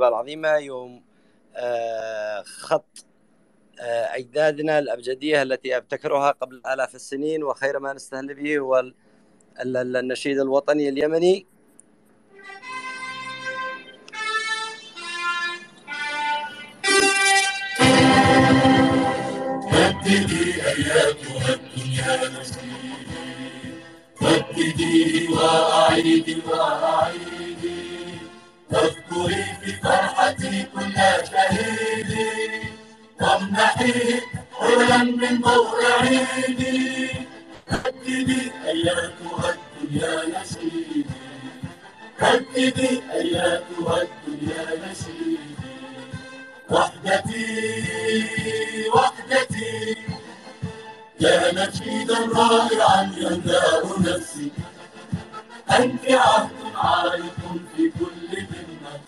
السبعة العظيمة يوم آه، خط آه، أجدادنا الأبجدية التي أبتكرها قبل آلاف السنين وخير ما نستهل به هو ال- ال- النشيد الوطني اليمني. رددي أياتها الدنيا وأعيدي وأعيدي. واذكري في فرحتي كل شهيدي وامنحي حلا من ضوء عيدي رددي أياتها الدنيا نسيدي رددي أياتها الدنيا نسيدي وحدتي وحدتي يا نشيدا رائعا يملأ نفسي أنت عهد عالق في كل ذمة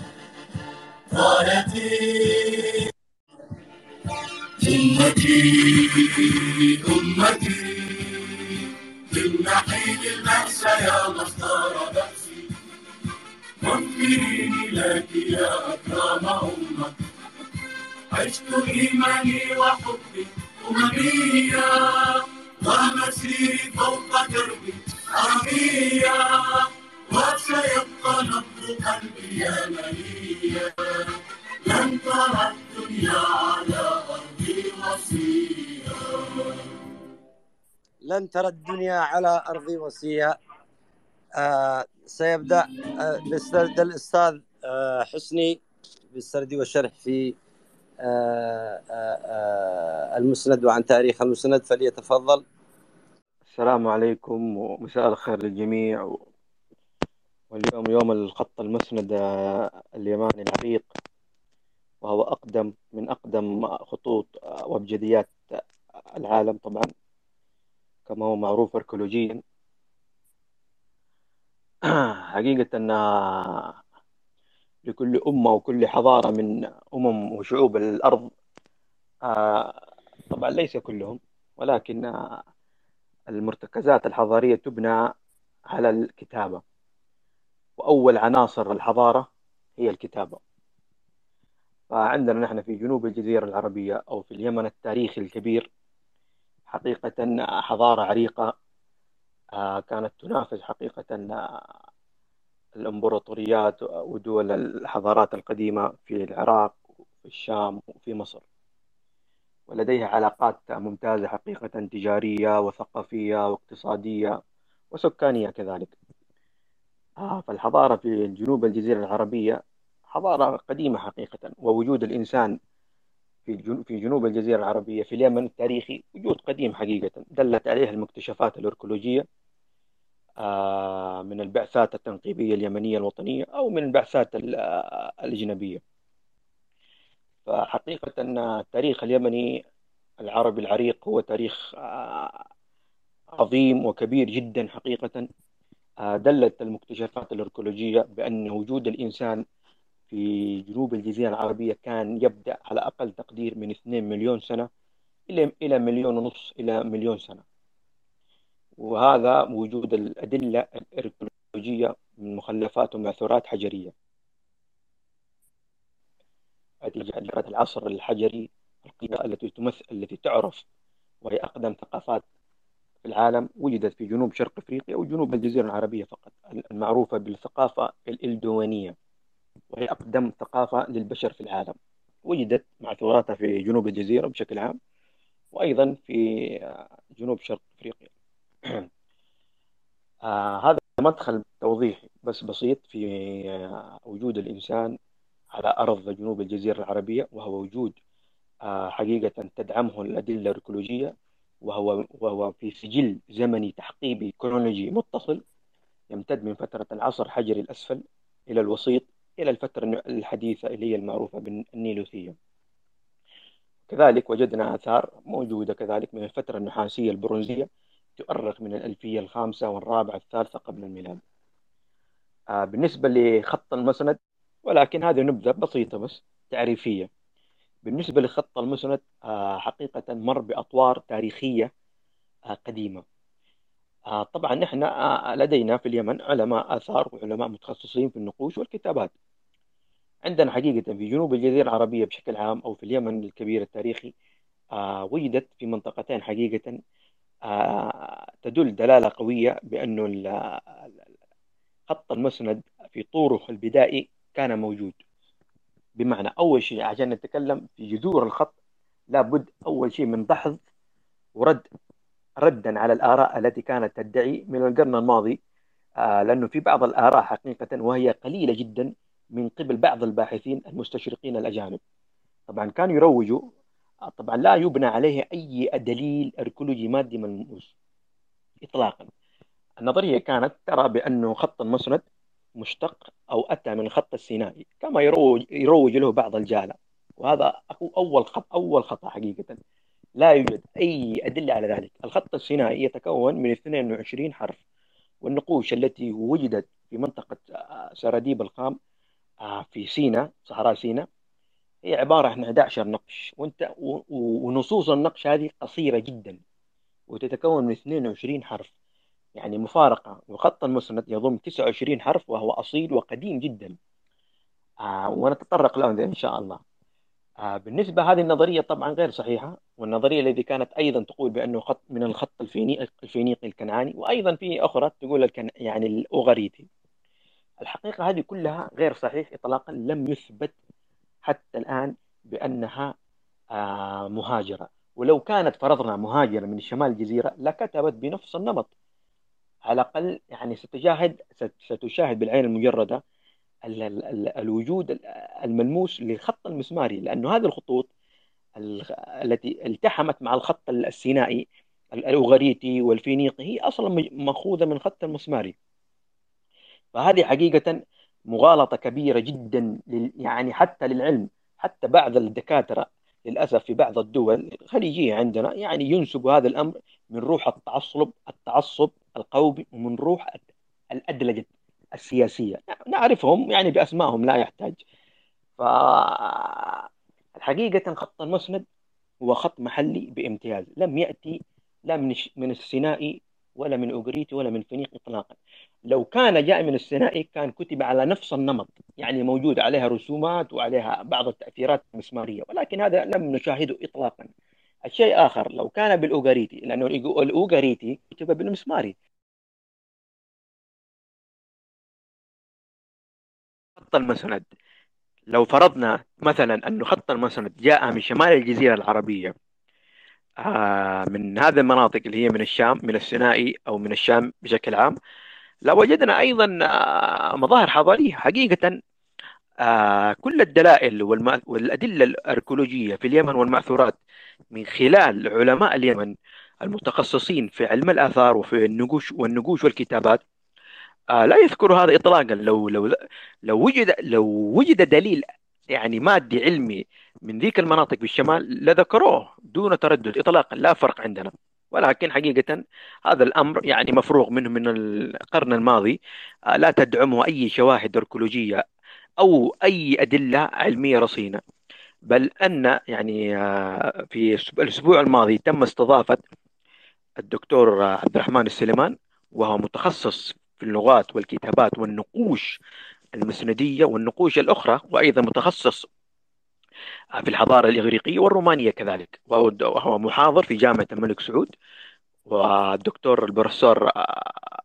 غايتي أمتي أمتي امنحي للبأس يا مصدر بأسي وانفريني لك يا أكرم أمة عشت إيماني وحبي أممية ومسيري فوق دربي عربية وسيبقى نبض قلبي يمنية لن ترى الدنيا على أرضي وصية لن ترى الدنيا على أرضي وسيا. آه، سيبدأ آه، بالسرد الأستاذ آه، حسني بالسرد والشرح في آه، آه، آه، المسند وعن تاريخ المسند فليتفضل. السلام عليكم ومساء الخير للجميع. و- واليوم يوم الخط المسند آه، اليماني العريق وهو أقدم من أقدم خطوط آه، وأبجديات آه، العالم طبعا كما هو معروف أركيولوجيا حقيقة أن لكل أمة وكل حضارة من أمم وشعوب الأرض طبعا ليس كلهم ولكن المرتكزات الحضارية تبنى على الكتابة. وأول عناصر الحضارة هي الكتابة. فعندنا نحن في جنوب الجزيرة العربية أو في اليمن التاريخي الكبير حقيقة حضارة عريقة آه، كانت تنافس حقيقة آه، الإمبراطوريات ودول الحضارات القديمة في العراق وفي الشام وفي مصر. ولديها علاقات ممتازة حقيقة تجارية وثقافية واقتصادية وسكانية كذلك. آه، فالحضارة في جنوب الجزيرة العربية حضارة قديمة حقيقة ووجود الإنسان في في جنوب الجزيرة العربية في اليمن التاريخي وجود قديم حقيقة دلت عليه المكتشفات الأركيولوجية آه، من البعثات التنقيبية اليمنية الوطنية أو من البعثات ال- آه، الأجنبية. فحقيقة أن التاريخ اليمني العربي العريق هو تاريخ عظيم وكبير جدا حقيقة. دلت المكتشفات الأركيولوجية بأن وجود الإنسان في جنوب الجزيرة العربية كان يبدأ على أقل تقدير من 2 مليون سنة إلى إلى مليون ونص إلى مليون سنة. وهذا وجود الأدلة الأركيولوجية من مخلفات ومعثورات حجرية. نتيجة العصر الحجري التي تمثل التي تعرف وهي أقدم ثقافات في العالم وجدت في جنوب شرق أفريقيا وجنوب الجزيرة العربية فقط المعروفة بالثقافة الإلدوانية وهي أقدم ثقافة للبشر في العالم. وجدت معثوراتها في جنوب الجزيرة بشكل عام وأيضا في آه، جنوب شرق أفريقيا. آه هذا مدخل توضيحي بس بسيط في آه وجود الإنسان على أرض جنوب الجزيرة العربية وهو وجود آه حقيقة تدعمه الأدلة الأركيولوجية وهو وهو في سجل زمني تحقيبي كرونولوجي متصل يمتد من فترة العصر الحجري الأسفل إلى الوسيط إلى الفترة الحديثة اللي هي المعروفة بالنيلوثية. كذلك وجدنا آثار موجودة كذلك من الفترة النحاسية البرونزية تؤرخ من الألفية الخامسة والرابعة الثالثة قبل الميلاد. آه بالنسبة لخط المسند ولكن هذه نبذة بسيطة بس تعريفية. بالنسبة لخط المسند آه حقيقة مر بأطوار تاريخية آه قديمة. آه، طبعا نحن لدينا في اليمن علماء آثار وعلماء متخصصين في النقوش والكتابات. عندنا حقيقة في جنوب الجزيرة العربية بشكل عام أو في اليمن الكبير التاريخي وجدت في منطقتين حقيقة تدل دلالة قوية بأنه خط المسند في طوره البدائي كان موجود. بمعنى أول شيء عشان نتكلم في جذور الخط لابد أول شيء من دحض ورد ردا على الآراء التي كانت تدعي من القرن الماضي. آه، لأنه في بعض الآراء حقيقة وهي قليلة جدا من قبل بعض الباحثين المستشرقين الأجانب. طبعا كانوا يروجوا آه، طبعا لا يبنى عليه أي دليل أركولوجي مادي ملموس إطلاقا. النظرية كانت ترى بأنه خط المسند مشتق أو أتى من الخط السينائي كما يروج, يروج له بعض الجهلة وهذا أول خط أول خطأ حقيقة. لا يوجد أي أدلة على ذلك. الخط السينائي يتكون من 22 حرف. والنقوش التي وجدت في منطقة آه، سراديب الخام آه، في سيناء صحراء سيناء هي عبارة عن 11 نقش. وانت ونصوص النقش هذه قصيرة جدا. وتتكون من 22 حرف. يعني مفارقة. وخط المسند يضم 29 حرف وهو أصيل وقديم جدا. آه ونتطرق له إن شاء الله. آه بالنسبة هذه النظرية طبعا غير صحيحة والنظرية التي كانت أيضا تقول بأنه خط من الخط الفينيقي, الكنعاني وأيضا في أخرى تقول الكن يعني الأوغريتي. الحقيقة هذه كلها غير صحيح إطلاقا لم يثبت حتى الآن بأنها آه مهاجرة. ولو كانت فرضنا مهاجرة من شمال الجزيرة لكتبت بنفس النمط. على الأقل يعني ستشاهد ستشاهد بالعين المجردة ال ال ال الوجود الملموس للخط المسماري لأنه هذه الخطوط التي التحمت مع الخط السينائي الأوغريتي والفينيقي هي أصلا مأخوذة من الخط المسماري. فهذه حقيقة مغالطة كبيرة جدا يعني حتى للعلم حتى بعض الدكاترة للأسف في بعض الدول الخليجية عندنا يعني ينسب هذا الأمر من روح التعصب التعصب القومي ومن روح الأدلجة السياسية. نعرفهم يعني بأسمائهم لا يحتاج. فالحقيقة خط المسند هو خط محلي بامتياز. لم يأتي لا من من السينائي ولا من أوغريتي ولا من فينيق إطلاقا. لو كان جاء من السينائي كان كتب على نفس النمط. يعني موجود عليها رسومات وعليها بعض التأثيرات المسمارية. ولكن هذا لم نشاهده إطلاقا. الشيء آخر لو كان بالأوغريتي لأنه الأوغريتي كتب بالمسماري خط المسند. لو فرضنا مثلا أن خط المسند جاء من شمال الجزيرة العربية آه، من هذه المناطق اللي هي من الشام من السينائي أو من الشام بشكل عام لوجدنا أيضا آه، مظاهر حضارية حقيقة آه، كل الدلائل والأدلة الأركولوجية في اليمن والمعثورات من خلال علماء اليمن المتخصصين في علم الآثار وفي النقوش والنقوش والكتابات آه لا يذكر هذا اطلاقا. لو لو لو وجد لو وجد دليل يعني مادي علمي من ذيك المناطق في الشمال لذكروه دون تردد اطلاقا لا فرق عندنا. ولكن حقيقة هذا الأمر يعني مفروغ منه من القرن الماضي آه لا تدعمه أي شواهد أركولوجية أو أي أدلة علمية رصينة. بل أن يعني آه في الأسبوع الماضي تم استضافة الدكتور عبد الرحمن السليمان وهو متخصص في اللغات والكتابات والنقوش المسندية والنقوش الأخرى وأيضا متخصص في الحضارة الإغريقية والرومانية كذلك. وهو محاضر في جامعة الملك سعود والدكتور البروفيسور آه، آه،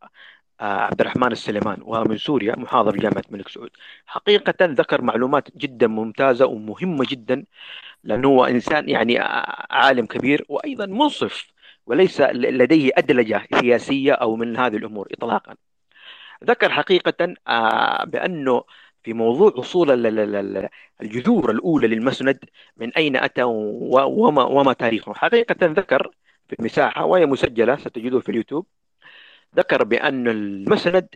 عبد الرحمن السليمان وهو من سوريا محاضر جامعة الملك سعود. حقيقة ذكر معلومات جدا ممتازة ومهمة جدا لأنه هو إنسان يعني آه، عالم كبير وأيضا منصف وليس لديه أدلجة سياسية أو من هذه الأمور إطلاقا. ذكر حقيقة آه، بأنه في موضوع وصول الجذور الأولى للمسند من أين أتى وما, وما تاريخه. حقيقة ذكر في المساحة وهي مسجلة ستجدوه في اليوتيوب. ذكر بأن المسند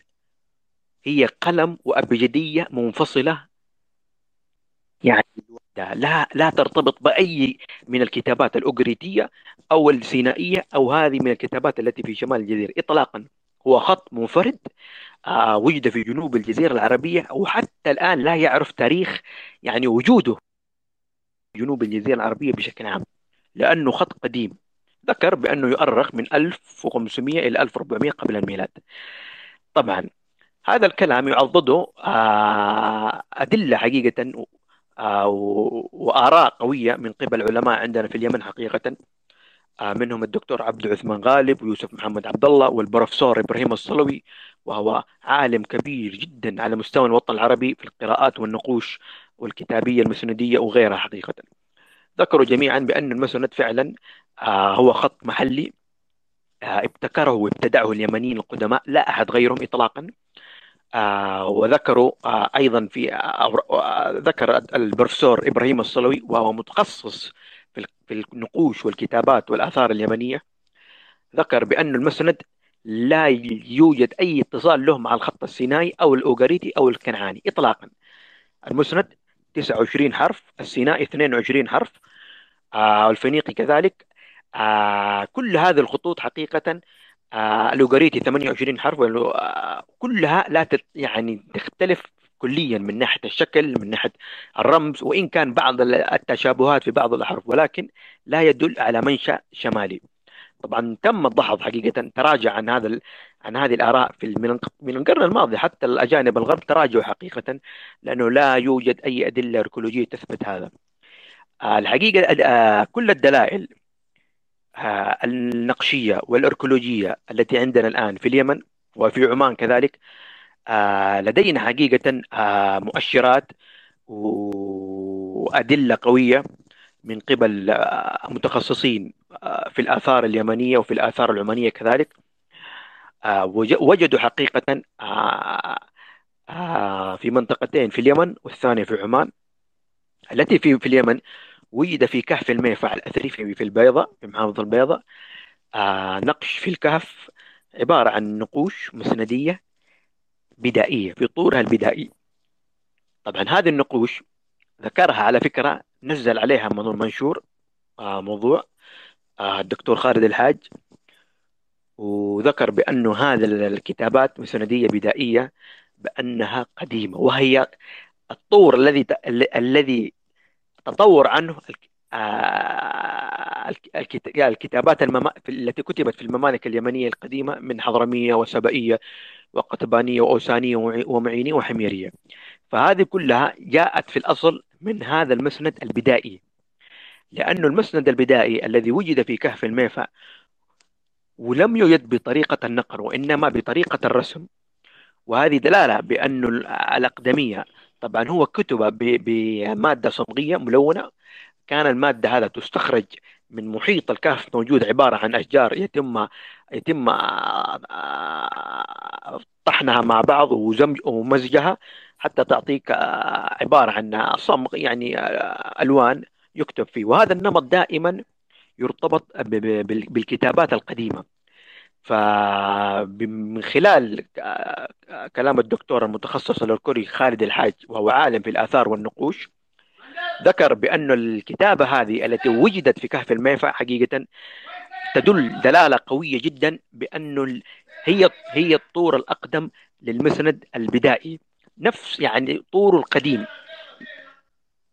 هي قلم وأبجدية منفصلة. يعني لا لا ترتبط بأي من الكتابات الأوغريتية أو السينائية أو هذه من الكتابات التي في شمال الجزيرة إطلاقا. هو خط منفرد آه، وجد في جنوب الجزيرة العربية وحتى الآن لا يعرف تاريخ يعني وجوده جنوب الجزيرة العربية بشكل عام لأنه خط قديم. ذكر بأنه يؤرخ من 1500 إلى 1400 قبل الميلاد طبعا هذا الكلام يعضده آه، أدلة حقيقة آه، وآراء قوية من قبل علماء عندنا في اليمن حقيقة آه، منهم الدكتور عبد عثمان غالب ويوسف محمد عبد الله والبروفيسور إبراهيم الصلوي وهو عالم كبير جدا على مستوى الوطن العربي في القراءات والنقوش والكتابية المسندية وغيرها حقيقة. ذكروا جميعا بأن المسند فعلا آه، هو خط محلي. آه، ابتكره وابتدعه اليمنيين القدماء. لا أحد غيرهم اطلاقا. وذكروا أيضا في ذكر البروفيسور إبراهيم الصلوي وهو متخصص في النقوش والكتابات والآثار اليمنية. ذكر بأن المسند لا يوجد أي اتصال له مع الخط السينائي أو الأوغاريتي أو الكنعاني إطلاقا. المسند 29 حرف السينائي 22 حرف آه الفينيقي كذلك. آه كل هذه الخطوط حقيقة آه الأوغاريتي 28 حرف آه كلها لا تت يعني تختلف كليا من ناحية الشكل من ناحية الرمز وإن كان بعض التشابهات في بعض الاحرف ولكن لا يدل على منشأ شمالي. طبعا تم الدحض حقيقة تراجع عن هذا عن هذه الآراء في من القرن الماضي حتى الأجانب الغرب تراجعوا حقيقة لأنه لا يوجد أي أدلة أركولوجية تثبت هذا. آه، الحقيقة آه، كل الدلائل آه، النقشية والأركولوجية التي عندنا الآن في اليمن وفي عمان كذلك آه، لدينا حقيقة آه، مؤشرات وأدلة قوية من قبل متخصصين في الآثار اليمنية وفي الآثار العمانية كذلك. وجدوا حقيقة في منطقتين في اليمن والثانية في عمان. التي في في اليمن وجد في كهف الميفع الأثري في البيضة في محافظة البيضة. نقش في الكهف عبارة عن نقوش مسندية بدائية في طورها البدائي. طبعا هذه النقوش ذكرها على فكرة نزل عليها منشور آه، موضوع آه، الدكتور خالد الحاج. وذكر بأنه هذه الكتابات مسندية بدائية بأنها قديمة. وهي الطور الذي الذي تطور عنه آه، الكتابات التي كتبت في الممالك اليمنية القديمة من حضرمية وسبئية وقتبانية وأوسانية ومعينية وحميرية. فهذه كلها جاءت في الأصل من هذا المسند البدائي. لأن المسند البدائي الذي وجد في كهف الميفا ولم يوجد بطريقة النقر وإنما بطريقة الرسم وهذه دلالة بأن الأقدمية طبعا هو كتب بمادة صمغية ملونة. كان المادة هذا تستخرج من محيط الكهف موجود عبارة عن أشجار يتم يتم آه، طحنها مع بعض وزمج ومزجها حتى تعطيك آه، عبارة عن صمغ يعني آه، ألوان يكتب فيه. وهذا النمط دائما يرتبط بالكتابات القديمة. فمن خلال كلام الدكتور المتخصص الكوري خالد الحاج وهو عالم في الآثار والنقوش ذكر بأن الكتابة هذه التي وجدت في كهف الميفا حقيقة تدل دلالة قوية جدا بأنه هي هي الطور الأقدم للمسند البدائي نفس يعني طوره القديم.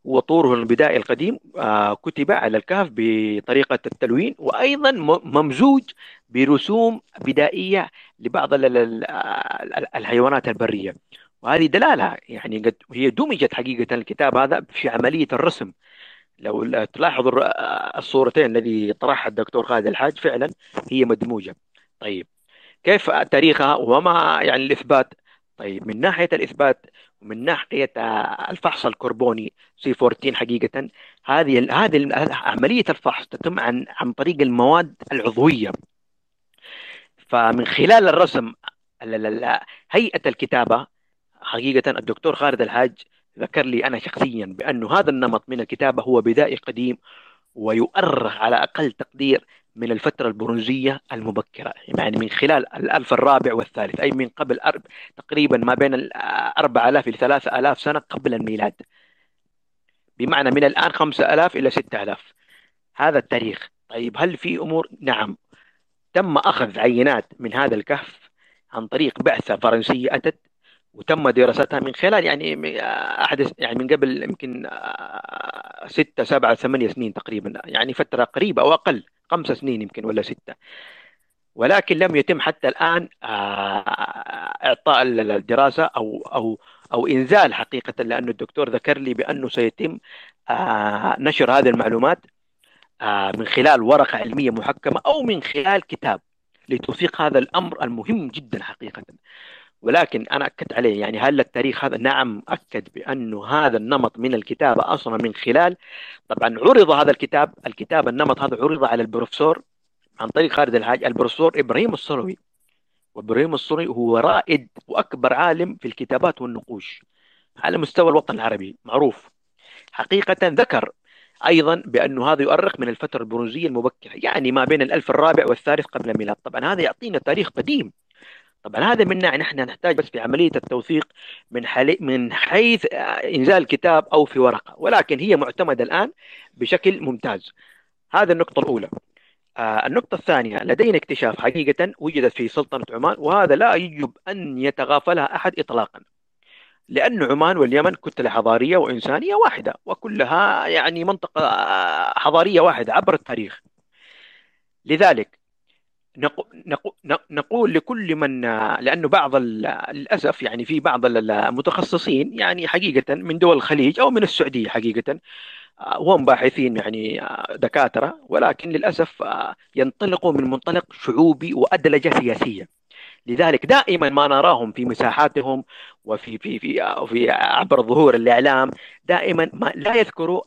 وطوره البدائي القديم آه، كتب على الكهف بطريقة التلوين وأيضا ممزوج برسوم بدائية لبعض الحيوانات البرية. وهذه دلالة يعني قد هي دمجت حقيقة الكتاب هذا في عملية الرسم. لو تلاحظ الصورتين الذي طرحها الدكتور خالد الحاج فعلا هي مدموجة. طيب كيف تاريخها وما يعني الإثبات؟ طيب من ناحية الإثبات ومن ناحية الفحص الكربوني C 14 حقيقة هذه هذه عملية الفحص تتم عن عن طريق المواد العضوية. فمن خلال الرسم هيئة الكتابة حقيقة الدكتور خالد الحاج ذكر لي أنا شخصيا بأنه هذا النمط من الكتابة هو بدائي قديم ويؤرخ على أقل تقدير من الفترة البرونزية المبكرة يعني من خلال الألف الرابع والثالث أي من قبل أرب تقريبا ما بين الأربع ألاف إلى ثلاثة ألاف سنة قبل الميلاد. بمعنى من الآن خمسة ألاف إلى ستة ألاف. هذا التاريخ. طيب هل في أمور؟ نعم. تم أخذ عينات من هذا الكهف عن طريق بعثة فرنسية أتت وتم دراستها من خلال يعني احد يعني من قبل يمكن ستة سبعة ثمانية سنين تقريبا يعني فترة قريبة أو أقل خمس سنين يمكن ولا ستة. ولكن لم يتم حتى الآن إعطاء الدراسة أو أو أو إنزال حقيقة لأن الدكتور ذكر لي بأنه سيتم نشر هذه المعلومات من خلال ورقة علمية محكمة أو من خلال كتاب لتوثيق هذا الأمر المهم جدا حقيقة. ولكن أنا أكدت عليه يعني هل التاريخ هذا؟ نعم أكد بأنه هذا النمط من الكتابة أصلا من خلال طبعا عرض هذا الكتاب الكتاب النمط هذا عرض على البروفيسور عن طريق خالد الحاج البروفيسور إبراهيم الصروي وإبراهيم الصروي هو رائد وأكبر عالم في الكتابات والنقوش على مستوى الوطن العربي معروف. حقيقة ذكر أيضا بأنه هذا يؤرخ من الفترة البرونزية المبكرة يعني ما بين الألف الرابع والثالث قبل الميلاد. طبعا هذا يعطينا تاريخ قديم. طبعا هذا من ناحيه نحن نحتاج بس في عملية التوثيق من حلي من حيث إنزال كتاب أو في ورقة ولكن هي معتمدة الآن بشكل ممتاز. هذه النقطة الأولى. آه النقطة الثانية لدينا اكتشاف حقيقة وجدت في سلطنة عمان وهذا لا يجب أن يتغافلها أحد إطلاقا. لأن عمان واليمن كتلة حضارية وإنسانية واحدة وكلها يعني منطقة حضارية واحدة عبر التاريخ. لذلك نقول لكل من لأنه بعض للأسف يعني في بعض المتخصصين يعني حقيقة من دول الخليج أو من السعودية حقيقة وهم باحثين يعني دكاترة ولكن للأسف ينطلقوا من منطلق شعوبي وأدلجة سياسية. لذلك دائما ما نراهم في مساحاتهم وفي في في في عبر ظهور الإعلام دائما ما لا يذكروا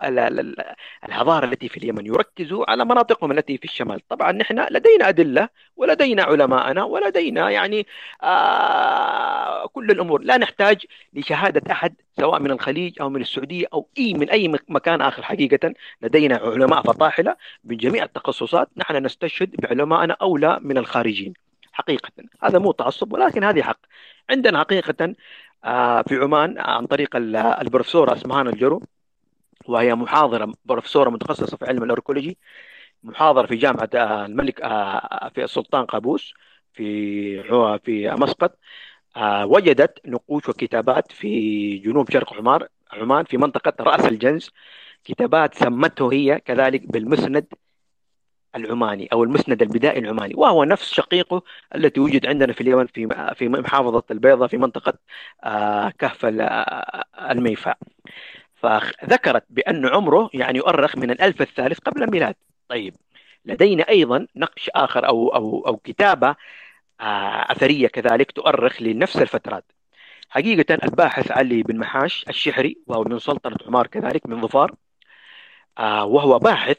الحضارة التي في اليمن. يركزوا على مناطقهم التي في الشمال. طبعا نحن لدينا أدلة ولدينا علماءنا ولدينا يعني آه كل الأمور. لا نحتاج لشهادة أحد سواء من الخليج أو من السعودية أو اي من أي مكان آخر. حقيقة لدينا علماء فطاحلة من جميع التخصصات. نحن نستشهد بعلمائنا أولى من الخارجين. حقيقة. هذا مو تعصب ولكن هذه حق. عندنا حقيقة آه، في عمان عن طريق البروفيسورة اسمهان الجرو وهي محاضرة بروفيسورة متخصصة في علم الأوركولوجي محاضرة في جامعة آه، الملك آه، في السلطان قابوس في في مسقط. وجدت نقوش وكتابات في جنوب شرق عمان عمان في منطقة رأس الجنز كتابات سمته هي كذلك بالمسند العماني أو المسند البدائي العماني وهو نفس شقيقه التي وجد عندنا في اليمن في في محافظة البيضاء في منطقة آه، كهف آه، الميفاء فذكرت بأن عمره يعني يؤرخ من الألف الثالث قبل الميلاد. طيب لدينا أيضا نقش آخر أو أو أو كتابة آه، أثرية كذلك تؤرخ لنفس الفترات. حقيقة الباحث علي بن محاش الشحري وهو من سلطنة عمار كذلك من ظفار وهو باحث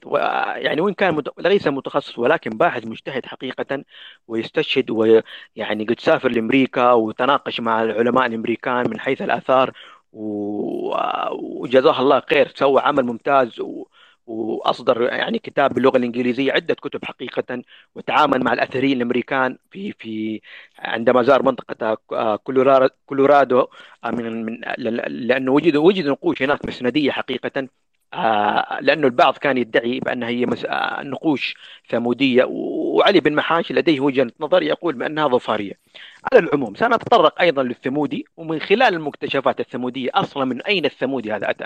يعني وإن كان ليس متخصص ولكن باحث مجتهد حقيقة ويستشهد ويعني قد سافر لأمريكا وتناقش مع العلماء الأمريكان من حيث الآثار وجزاه الله خير سوى عمل ممتاز و... وأصدر يعني كتاب باللغة الإنجليزية عدة كتب حقيقة وتعامل مع الأثريين الأمريكان في في عندما زار منطقة كولورادو آه، من من لأنه وجد وجد نقوش هناك مسندية حقيقة آه، لأنه البعض كان يدعي بأنها هي آه، نقوش ثمودية وعلي بن محاش لديه وجهة نظر يقول بأنها ظفارية. على العموم سنتطرق أيضا للثمودي ومن خلال المكتشفات الثمودية أصلا من أين الثمودي هذا أتى؟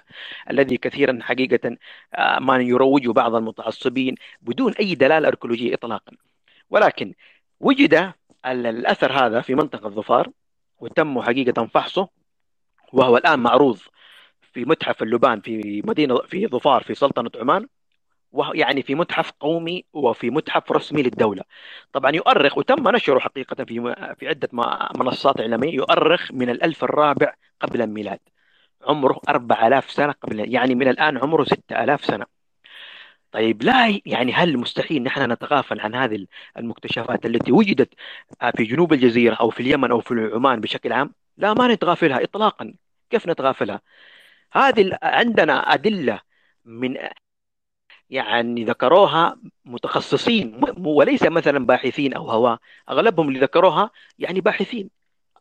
الذي كثيرا حقيقة آه، ما يروجه بعض المتعصبين بدون أي دلالة أركولوجية اطلاقا. ولكن وجد الأثر هذا في منطقة ظفار وتم حقيقة فحصه وهو الآن معروض في متحف اللبان في مدينة في ظفار في سلطنة عمان ويعني في متحف قومي وفي متحف رسمي للدولة. طبعا يؤرخ وتم نشره حقيقة في في عدة منصات إعلامية يؤرخ من الألف الرابع قبل الميلاد. عمره 4000 سنة قبل يعني من الآن عمره 6000 سنة. طيب لا يعني هل مستحيل نحن نتغافل عن هذه المكتشفات التي وجدت في جنوب الجزيرة أو في اليمن أو في عمان بشكل عام؟ لا ما نتغافلها اطلاقا. كيف نتغافلها؟ هذه عندنا أدلة من يعني ذكروها متخصصين وليس مثلا باحثين أو هواء أغلبهم اللي ذكروها يعني باحثين.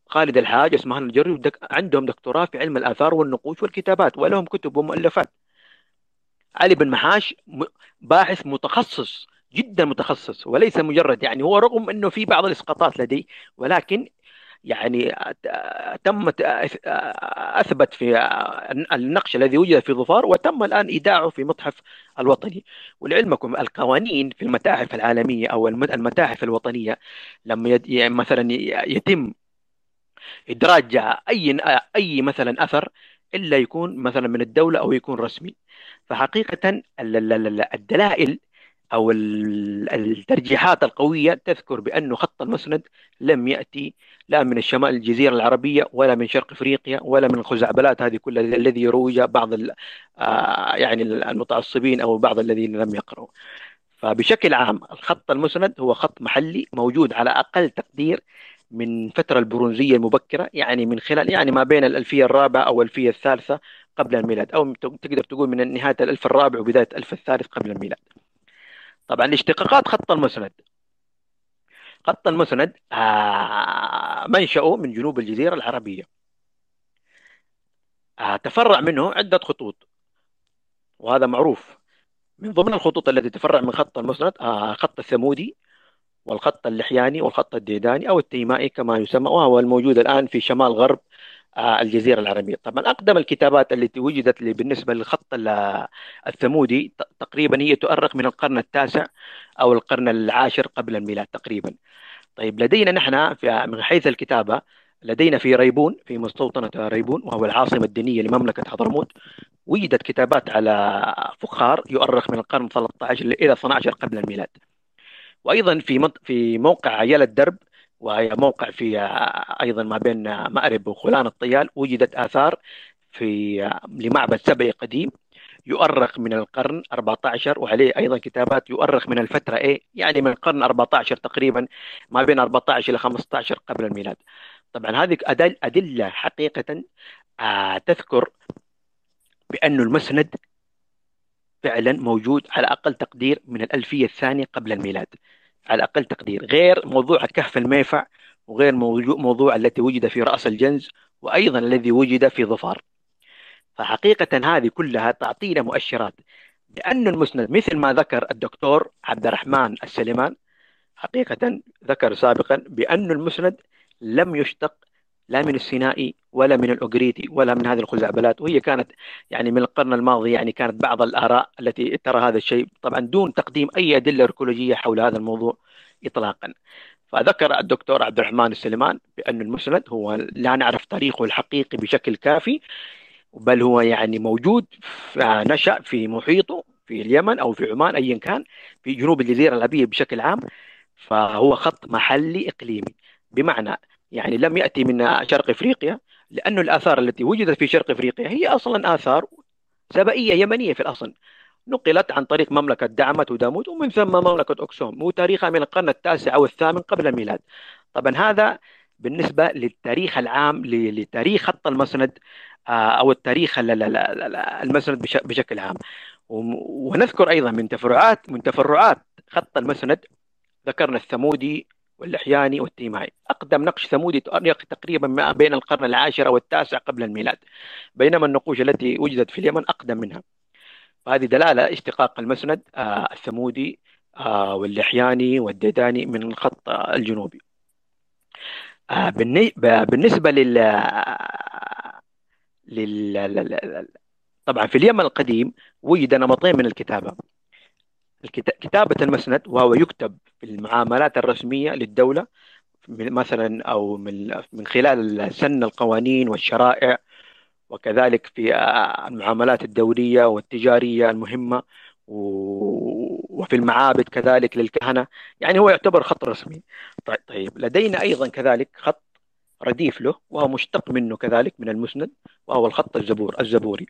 خالد الحاج اسمها الجري عندهم دكتوراه في علم الآثار والنقوش والكتابات ولهم كتب ومؤلفات. علي بن محاش باحث متخصص جدا متخصص وليس مجرد يعني هو رغم إنه في بعض الإسقاطات لديه ولكن يعني تم أثبت في النقش الذي وجد في ظفار وتم الآن إيداعه في متحف الوطني. ولعلمكم القوانين في المتاحف العالمية أو المتاحف الوطنية لما يعني مثلا يتم إدراج أي أي مثلا أثر إلا يكون مثلا من الدولة أو يكون رسمي. فحقيقه الدلائل أو الترجيحات القوية تذكر بانه خط المسند لم يأتي لا من الشمال الجزيرة العربية ولا من شرق إفريقيا ولا من الخزعبلات هذه كلها الذي يروج بعض آه، يعني المتعصبين أو بعض الذين لم يقرأوا. فبشكل عام الخط المسند هو خط محلي موجود على أقل تقدير من فترة البرونزية المبكرة يعني من خلال يعني ما بين الألفية الرابعة أو الألفية الثالثة قبل الميلاد أو تقدر تقول من نهاية الألف الرابع وبداية الألف الثالث قبل الميلاد. طبعا اشتقاقات خط المسند. خط المسند آه منشأه من جنوب الجزيرة العربية. آه تفرع منه عدة خطوط وهذا معروف. من ضمن الخطوط التي تفرع من خط المسند آه خط الثمودي والخط اللحياني والخط الديداني أو التيمائي كما يسمى وهو الموجود الآن في شمال غرب الجزيرة العربية. طبعا أقدم الكتابات التي وجدت بالنسبة للخط الثمودي تقريبا هي تؤرخ من القرن التاسع أو القرن العاشر قبل الميلاد تقريبا. طيب لدينا نحن من حيث الكتابة لدينا في ريبون في مستوطنة ريبون وهو العاصمة الدينية لمملكة حضرموت وجدت كتابات على فخار يؤرخ من القرن 13 إلى 12 قبل الميلاد. وأيضا في في موقع عيال الدرب وهي موقع في أيضا ما بين مأرب وخولان الطيال وجدت آثار في لمعبد سبعي قديم يؤرخ من القرن 14 وعليه أيضا كتابات يؤرخ من الفترة إيه يعني من القرن 14 تقريبا ما بين 14 إلى 15 قبل الميلاد. طبعا هذه أدلة حقيقة آه، تذكر بأن المسند فعلا موجود على أقل تقدير من الألفية الثانية قبل الميلاد. على أقل تقدير غير موضوع كهف الميفع وغير موضوع, التي وجد في رأس الجنز وأيضا الذي وجد في ظفار. فحقيقة هذه كلها تعطينا مؤشرات بأن المسند مثل ما ذكر الدكتور عبد الرحمن السليمان حقيقة ذكر سابقا بأن المسند لم يشتق لا من السينائي ولا من الأوغريتي ولا من هذه الخزعبلات. وهي كانت يعني من القرن الماضي يعني كانت بعض الآراء التي ترى هذا الشيء طبعا دون تقديم أي أدلة أركولوجية حول هذا الموضوع إطلاقا. فذكر الدكتور عبد الرحمن السليمان بأن المسند هو لا نعرف تاريخه الحقيقي بشكل كافي بل هو يعني موجود نشأ في محيطه في اليمن أو في عمان أيا كان في جنوب الجزيرة العربية بشكل عام فهو خط محلي إقليمي. بمعنى يعني لم يأتي من شرق إفريقيا لأن الآثار التي وجدت في شرق إفريقيا هي أصلا آثار سبائية يمنية في الأصل. نقلت عن طريق مملكة دعمت وداموت ومن ثم مملكة أكسوم وتاريخها من القرن التاسع أو الثامن قبل الميلاد. طبعا هذا بالنسبة للتاريخ العام لتاريخ خط المسند آه، أو التاريخ المسند بشكل عام. ونذكر أيضا من تفرعات من تفرعات خط المسند ذكرنا الثمودي واللحياني والتيمائي أقدم نقش ثمودي تقريبا ما بين القرن العاشر والتاسع قبل الميلاد بينما النقوش التي وجدت في اليمن أقدم منها. فهذه دلالة اشتقاق المسند آه، الثمودي آه، واللحياني والديداني من الخط الجنوبي. آه، بالنسبة لل لل طبعا في اليمن القديم وجد نمطين من الكتابة. كتابة المسند وهو يكتب في المعاملات الرسمية للدولة مثلا أو من خلال سن القوانين والشرائع وكذلك في المعاملات الدولية والتجارية المهمة وفي المعابد كذلك للكهنة. يعني هو يعتبر خط رسمي. طيب, طيب لدينا أيضا كذلك خط رديف له وهو مشتق منه كذلك من المسند وهو الخط الزبور الزبوري.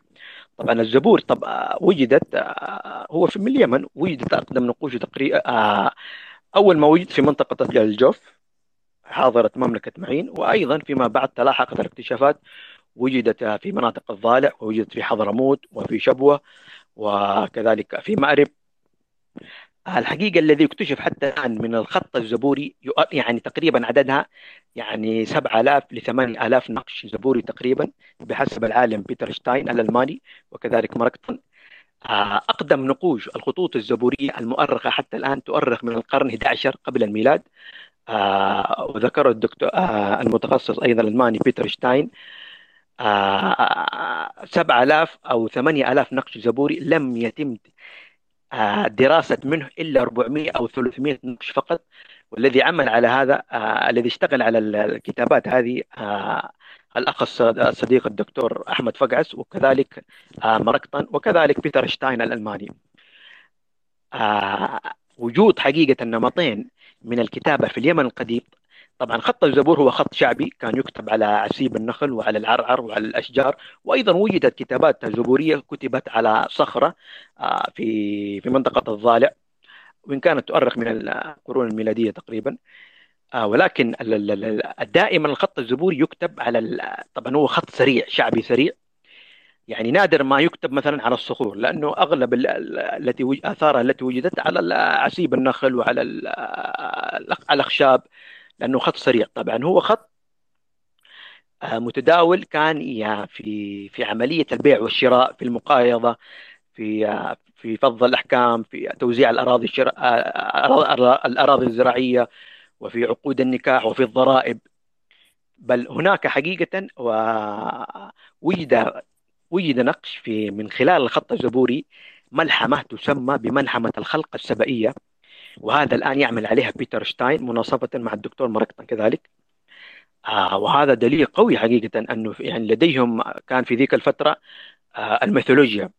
طبعا الزبور طب وجدت آه، هو في من اليمن وجدت أقدم نقوش تقريبا آه، أول ما وجد في منطقة الجوف حاضرة مملكة معين وأيضا فيما بعد تلاحقت الاكتشافات وجدت في مناطق الضالع ووجدت في حضرموت وفي شبوة وكذلك في مأرب. الحقيقة الذي اكتشف حتى الآن من الخط الزبوري يعني تقريبا عددها يعني 7000 ل 8000 نقش زبوري تقريبا بحسب العالم بيتر شتاين الألماني وكذلك مرقطن. آه، أقدم نقوش الخطوط الزبورية المؤرخة حتى الآن تؤرخ من القرن 11 قبل الميلاد. آه وذكره الدكتور آه المتخصص أيضا الألماني بيتر شتاين. آه 7000 أو 8000 نقش زبوري لم يتم دراسة منه إلا 400 أو 300 نقش فقط والذي عمل على هذا آه الذي اشتغل على الكتابات هذه آه الأخ الصديق الدكتور أحمد فقعس وكذلك آه مرقطن وكذلك بيتر شتاين الألماني. آه وجود حقيقة نمطين من الكتابة في اليمن القديم طبعا خط الزبور هو خط شعبي كان يكتب على عسيب النخل وعلى العرعر وعلى الأشجار وأيضا وجدت كتابات زبورية كتبت على صخرة آه، في في منطقة الضالع وإن كانت تؤرخ من القرون الميلادية تقريبا. آه، ولكن دائما الخط الزبوري يكتب على طبعا هو خط سريع شعبي سريع. يعني نادر ما يكتب مثلا على الصخور لأنه أغلب التي اثارها التي وجدت على عسيب النخل وعلى الأخشاب. لأنه خط سريع. طبعا هو خط آه، متداول كان في في عملية البيع والشراء في المقايضة في آه، في فض الأحكام في توزيع الأراضي الشراء آه، الأراضي الزراعية وفي عقود النكاح وفي الضرائب. بل هناك حقيقة وجد وجد نقش في من خلال الخط الزبوري ملحمة تسمى بملحمة الخلق السبئية. وهذا الآن يعمل عليها بيتر شتاين مناصفة مع الدكتور مرقطن كذلك. آه وهذا دليل قوي حقيقة أنه يعني لديهم كان في ذيك الفترة آه الميثولوجيا.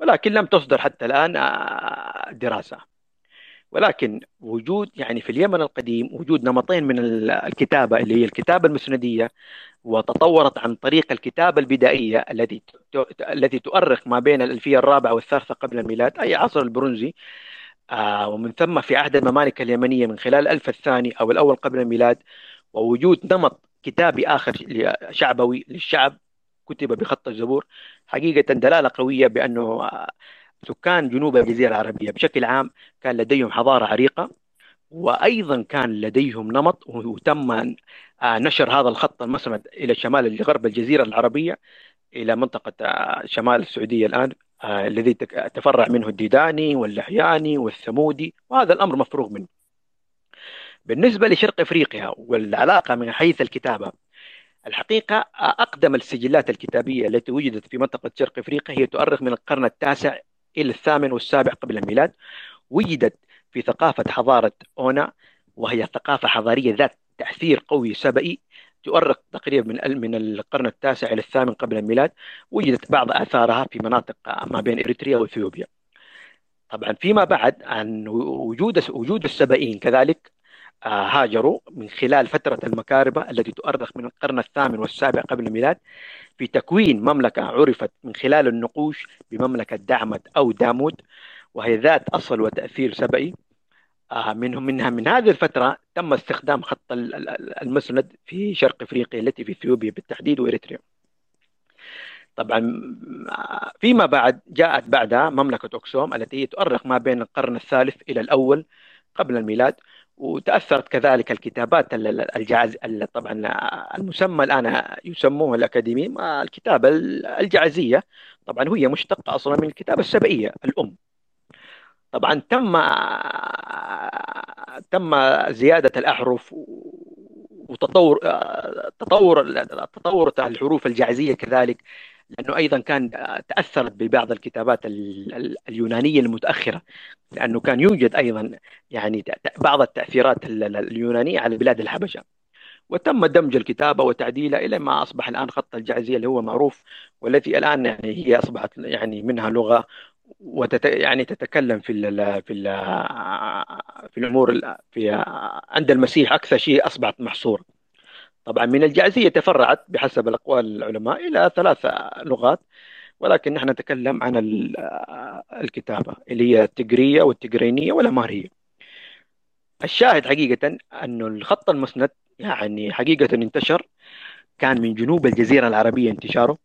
ولكن لم تصدر حتى الآن آه دراسة. ولكن وجود يعني في اليمن القديم وجود نمطين من الكتابة اللي هي الكتابة المسندية وتطورت عن طريق الكتابة البدائية التي التي تؤرخ ما بين الألفية الرابعة والثالثة قبل الميلاد أي عصر البرونزي. آه ومن ثم في عهد الممالك اليمنية من خلال الألف الثاني أو الأول قبل الميلاد ووجود نمط كتابي آخر شعبوي للشعب كتب بخط الزبور حقيقة دلالة قوية بأنه آه، سكان جنوب الجزيرة العربية بشكل عام كان لديهم حضارة عريقة وأيضا كان لديهم نمط وتم آه، نشر هذا الخط المسند إلى شمال غرب الجزيرة العربية إلى منطقة شمال السعودية الآن. الذي تفرع منه الديداني واللحياني والثمودي وهذا الأمر مفروغ منه. بالنسبة لشرق إفريقيا والعلاقة من حيث الكتابة الحقيقة أقدم السجلات الكتابية التي وجدت في منطقة شرق إفريقيا هي تؤرخ من القرن التاسع إلى الثامن والسابع قبل الميلاد وجدت في ثقافة حضارة أونا وهي ثقافة حضارية ذات تأثير قوي سبئي تؤرخ تقريبا من من القرن التاسع إلى الثامن قبل الميلاد وجدت بعض آثارها في مناطق ما بين إريتريا وإثيوبيا. طبعا فيما بعد عن وجود وجود السبئيين كذلك آه، هاجروا من خلال فترة المكاربة التي تؤرخ من القرن الثامن والسابع قبل الميلاد. في تكوين مملكة عرفت من خلال النقوش بمملكة دعمت أو دامود وهي ذات أصل وتأثير سبئي منهم منها من هذه الفترة تم استخدام خط المسند في شرق إفريقيا التي في إثيوبيا بالتحديد وإريتريا. طبعا آه، فيما بعد جاءت بعدها مملكة أكسوم التي تؤرخ ما بين القرن الثالث إلى الأول قبل الميلاد وتأثرت كذلك الكتابات الجعز طبعا المسمى الآن يسموه الأكاديمي الكتابة الجعزية طبعا هي مشتقة أصلا من الكتابة السبئية الأم طبعا تم تم زيادة الأحرف وتطور تطور تطور الحروف الجعزية كذلك لأنه أيضا كان تأثرت ببعض الكتابات اليونانية المتأخرة لأنه كان يوجد أيضا يعني بعض التأثيرات اليونانية على بلاد الحبشة. وتم دمج الكتابة وتعديلها إلى ما أصبح الآن خط الجعزية اللي هو معروف والتي الآن يعني هي أصبحت يعني منها لغة وتت يعني تتكلم في ال في ال في الأمور في عند المسيح أكثر شيء أصبحت محصورة. طبعا من الجعزيه تفرعت بحسب الأقوال العلماء إلى ثلاث لغات ولكن نحن نتكلم عن الكتابة اللي هي التجرية والتجرينية والأمارية. الشاهد حقيقة انه الخط المسند يعني حقيقة انتشر كان من جنوب الجزيرة العربية انتشاره.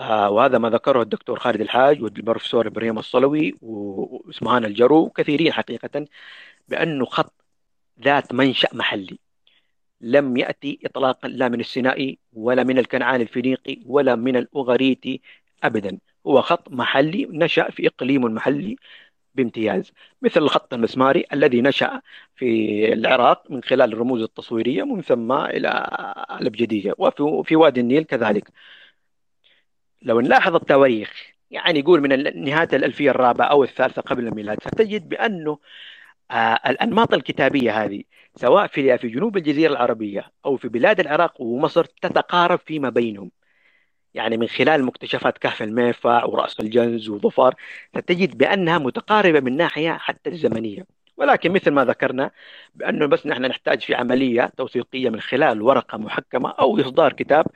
وهذا ما ذكره الدكتور خالد الحاج والبروفيسور إبراهيم الصلوي وأسمهان الجرو وكثيرين حقيقة بانه خط ذات منشأ محلي. لم يأتي اطلاقا لا من السينائي ولا من الكنعاني الفينيقي ولا من الاغريتي ابدا. هو خط محلي نشأ في إقليم محلي بامتياز مثل الخط المسماري الذي نشأ في العراق من خلال الرموز التصويرية ومن ثم إلى الأبجدية وفي وادي النيل كذلك. لو نلاحظ التواريخ يعني يقول من نهاية الألفية الرابعة أو الثالثة قبل الميلاد ستجد بأنه آه، الأنماط الكتابية هذه سواء في في جنوب الجزيرة العربية أو في بلاد العراق ومصر تتقارب فيما بينهم. يعني من خلال مكتشفات كهف الميفع ورأس الجنز وظفر ستجد بأنها متقاربة من ناحية حتى الزمنية. ولكن مثل ما ذكرنا بأنه بس نحن نحتاج في عملية توثيقية من خلال ورقة محكمة أو إصدار كتاب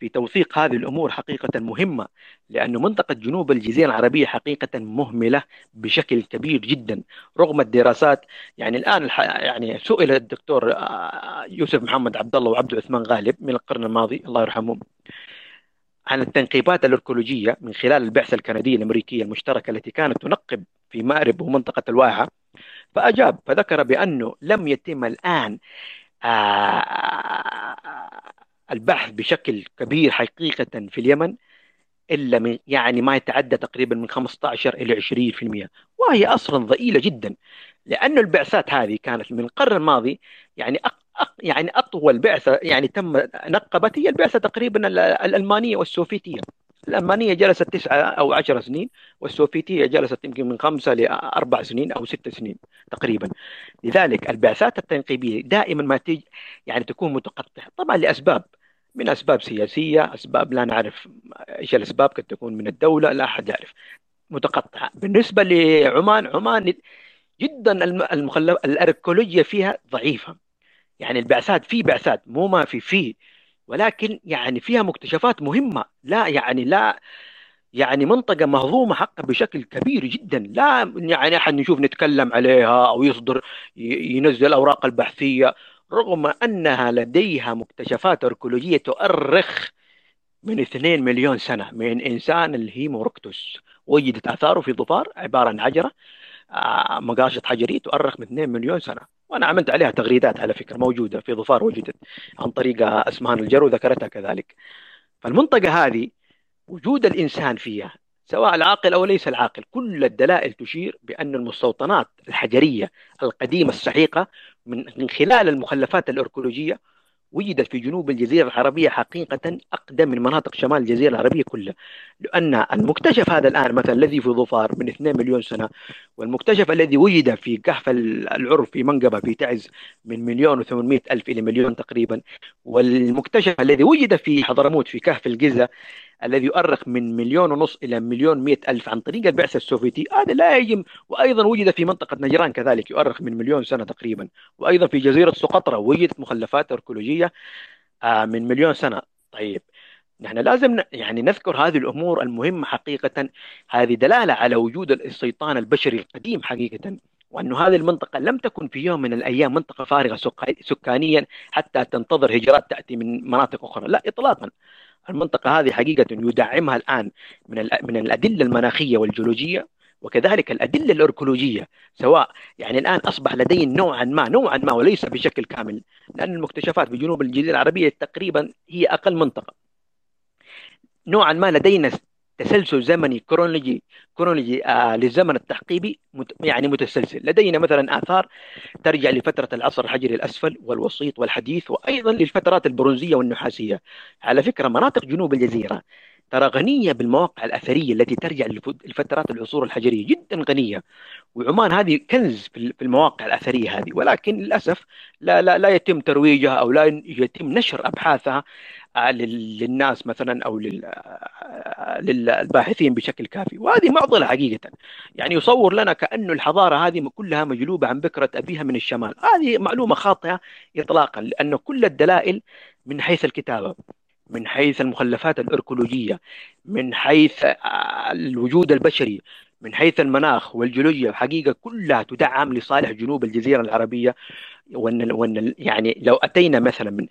في توثيق هذه الأمور حقيقة مهمة لأن منطقة جنوب الجزيرة العربية حقيقة مهملة بشكل كبير جدا رغم الدراسات. يعني الآن يعني سئل الدكتور آه، يوسف محمد عبد الله وعبد عثمان غالب من القرن الماضي الله يرحمهم عن التنقيبات الأركولوجية من خلال البعثة الكندية الأمريكية المشتركة التي كانت تنقب في مأرب ومنطقة الواحة. فأجاب فذكر بأنه لم يتم الآن آه، البحث بشكل كبير حقيقة في اليمن إلا من يعني ما يتعدى تقريبا من 15 إلى 20% وهي أصلا ضئيلة جدا لأن البعثات هذه كانت من القرن الماضي يعني يعني أطول بعثة يعني تم نقبت هي البعثة تقريبا الألمانية والسوفيتية. الألمانية جلست تسعة أو عشر سنين والسوفيتية جلست يمكن من خمسة لأربع سنين أو ست سنين تقريبا. لذلك البعثات التنقيبية دائما ما تيجي يعني تكون متقطعة. طبعا لأسباب من أسباب سياسية أسباب لا نعرف إيش الأسباب قد تكون من الدولة لا أحد يعرف. متقطعة. بالنسبة لعمان عمان جدا المخلف الأركولوجيا فيها ضعيفة. يعني البعثات في بعثات مو ما في في ولكن يعني فيها مكتشفات مهمة. لا يعني لا يعني منطقة مهضومة حقا بشكل كبير جدا. لا يعني أحد نشوف نتكلم عليها أو يصدر ينزل الأوراق البحثية. رغم أنها لديها مكتشفات أركولوجية تؤرخ من 2 مليون سنة. من إنسان الهيموركتوس. وجدت آثاره في ظفار عبارة عن حجرة آه، مقاشة حجرية تؤرخ من 2 مليون سنة. وأنا عملت عليها تغريدات على فكرة موجودة في ظفار وجدت عن طريق أسمان الجرو ذكرتها كذلك. فالمنطقة هذه وجود الإنسان فيها سواء العاقل أو ليس العاقل كل الدلائل تشير بأن المستوطنات الحجرية القديمة السحيقة من خلال المخلفات الأركولوجية وجدت في جنوب الجزيرة العربية حقيقة أقدم من مناطق شمال الجزيرة العربية كلها لأن المكتشف هذا الآن مثلا الذي في ظفار من 2 مليون سنة والمكتشف الذي وجد في كهف العرف في منقبة في تعز من مليون و800 ألف إلى مليون تقريبا والمكتشف الذي وجد في حضرموت في كهف الجزة الذي يؤرخ من مليون ونص إلى مليون مئة ألف عن طريق البعثة السوفيتي هذا لا يجب. وأيضا وجد في منطقة نجران كذلك يؤرخ من مليون سنة تقريبا. وأيضا في جزيرة سقطرى وجدت مخلفات أركولوجية آه، من مليون سنة. طيب نحن لازم يعني نذكر هذه الأمور المهمة حقيقة. هذه دلالة على وجود الاستيطان البشري القديم حقيقة. وأن هذه المنطقة لم تكن في يوم من الأيام منطقة فارغة سكانيا حتى تنتظر هجرات تأتي من مناطق أخرى. لا إطلاقا. المنطقة هذه حقيقة يدعمها الآن من من الأدلة المناخية والجيولوجية وكذلك الأدلة الأركولوجية سواء يعني الآن أصبح لدينا نوعا ما نوعا ما وليس بشكل كامل لأن المكتشفات في جنوب الجزيرة العربية تقريبا هي أقل منطقة. نوعا ما لدينا تسلسل زمني كرونولوجي كرونولوجي آه للزمن التحقيبي مت يعني متسلسل. لدينا مثلا آثار ترجع لفترة العصر الحجري الأسفل والوسيط والحديث وأيضا للفترات البرونزية والنحاسية. على فكرة مناطق جنوب الجزيرة ترى غنية بالمواقع الأثرية التي ترجع لفترات العصور الحجرية جدا غنية. وعمان هذه كنز في المواقع الأثرية هذه ولكن للأسف لا, لا, لا يتم ترويجها أو لا يتم نشر أبحاثها آه، للناس مثلا أو آه، للباحثين بشكل كافي. وهذه معضلة حقيقة. يعني يصور لنا كانه الحضارة هذه كلها مجلوبة عن بكرة أبيها من الشمال. هذه معلومة خاطئة اطلاقا لأن كل الدلائل من حيث الكتابة. من حيث المخلفات الأركولوجية من حيث آه، الوجود البشري من حيث المناخ والجيولوجيا حقيقه كلها تدعم لصالح جنوب الجزيرة العربية. وأن وأن يعني لو أتينا مثلا من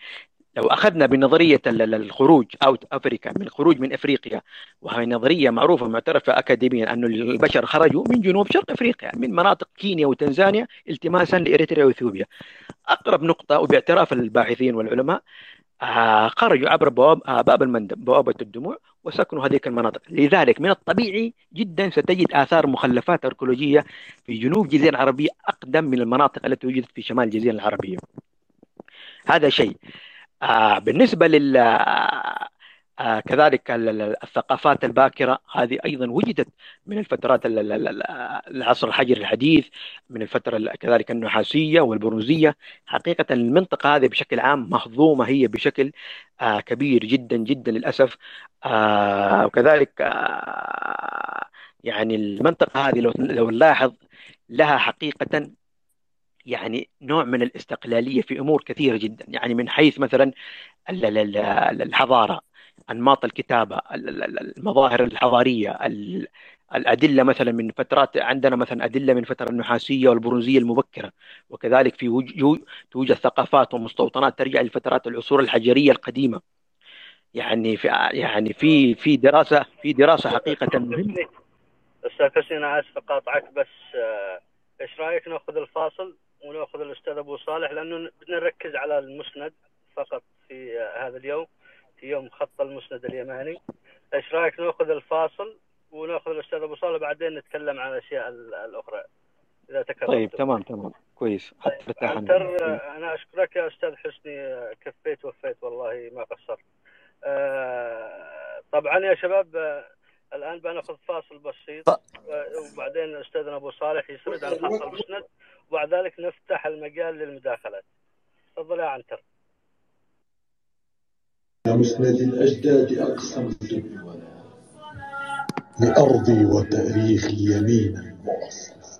لو أخذنا بنظرية الخروج Out of Africa من الخروج من أفريقيا وهي نظرية معروفة معترفة اكاديميا انه البشر خرجوا من جنوب شرق أفريقيا من مناطق كينيا وتنزانيا التماسا لإريتريا وإثيوبيا. أقرب نقطة وباعتراف الباحثين والعلماء خرجوا عبر بواب آه، باب المندب بوابة الدموع وسكنوا هذه المناطق. لذلك من الطبيعي جدا ستجد آثار مخلفات أركيولوجية في جنوب الجزيرة العربية أقدم من المناطق التي وجدت في شمال الجزيرة العربية. هذا شيء. آه بالنسبة لل آه آه كذلك ال- ال- الثقافات الباكرة هذه أيضا وجدت من الفترات ال- ال- ال- العصر الحجري الحديث من الفترة ال- كذلك النحاسية والبرونزية. حقيقة المنطقة هذه بشكل عام مهضومة هي بشكل آه كبير جدا جدا للأسف. آه وكذلك آه يعني المنطقة هذه لو لو نلاحظ لها حقيقة يعني نوع من الاستقلالية في أمور كثيرة جدا. يعني من حيث مثلا ال- ال- ال- الحضارة أنماط الكتابة ال- ال- ال- المظاهر الحضارية ال- الأدلة مثلا من فترات عندنا مثلا أدلة من فترة النحاسية والبرونزية المبكرة وكذلك في وج- توجد ثقافات ومستوطنات ترجع لفترات العصور الحجرية القديمة. يعني في يعني في في دراسة في دراسة حقيقة مهمة. أستاذ حسين آسف أقاطعك بس آه، إيش رأيك نأخذ الفاصل ونأخذ الأستاذ أبو صالح؟ لأنه بدنا نركز على المسند فقط في آه، هذا اليوم. يوم خط المسند اليماني. إيش رأيك نأخذ الفاصل ونأخذ الأستاذ أبو صالح بعدين نتكلم عن الأشياء ال- الأخرى؟ إذا تكرمت طيب تمام تمام. كويس. حتى ارتاح عنتر آه، أنا أشكرك يا أستاذ حسني. كفيت وفيت والله ما قصرت. آه، طبعا يا شباب آه، الآن بنأخذ فاصل بسيط. آه، وبعدين أستاذنا أبو صالح يسرد عن خط المسند. وبعد ذلك نفتح المجال للمداخلات. تفضل يا عنتر مسند الأجداد أقسمت لأرضي وتأريخي يمينا مؤصلا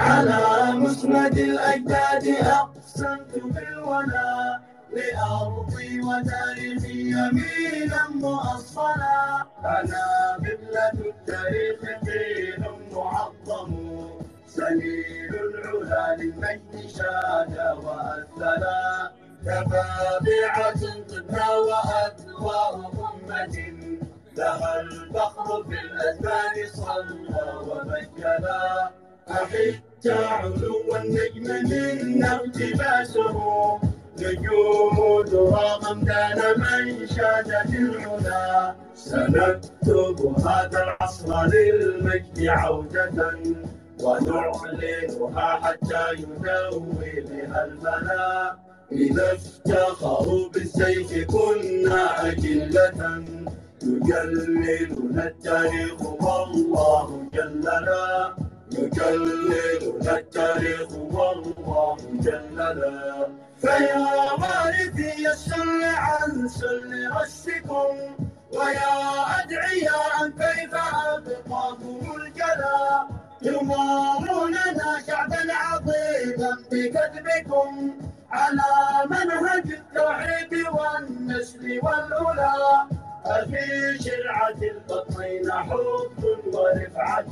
على مسند الأجداد أقسمت بالولاء لأرضي وتأريخي يمينا مؤصلا أنا قبلة التاريخ قيل معظم. سليل العلا للمجد شاد وأثلا كفابعة قدنا وأذواء أمة لها الفخر في الأذهان صلى ومجلا أحت علو النجم منا اقتباسه نجوم ذرى غمدان من شادت العلا. سنكتب هذا العصر للمجد عودة. ونعلنها حتى يدوي بها الملأ. إذا افتخروا بالسيف كنا أجلة يجللنا التاريخ والله جلنا. يجللنا التاريخ والله جلنا. فيا وارثي السل عن سل رشكم ويا أدعياء كيف أبقاكم الجلا. تماروننا شعبا عظيما بكذبكم على منهج التوحيد والنسل والأولى أفي شرعة البطنين حب ورفعة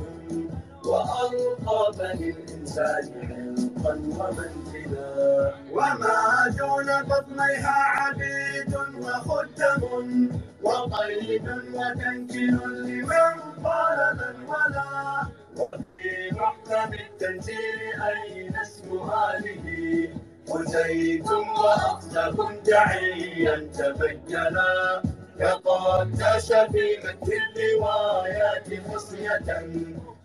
وألقى بني الإنسان عرقا ومنزلا. وما دون بطنيها عبيد وخدم وقيد وتنكيل لمن قال من ولا. وفي محكم التنزيل أين اسم هذه وزيد وأخزب دعيا تبجلا كقدس في متن الروايات خصية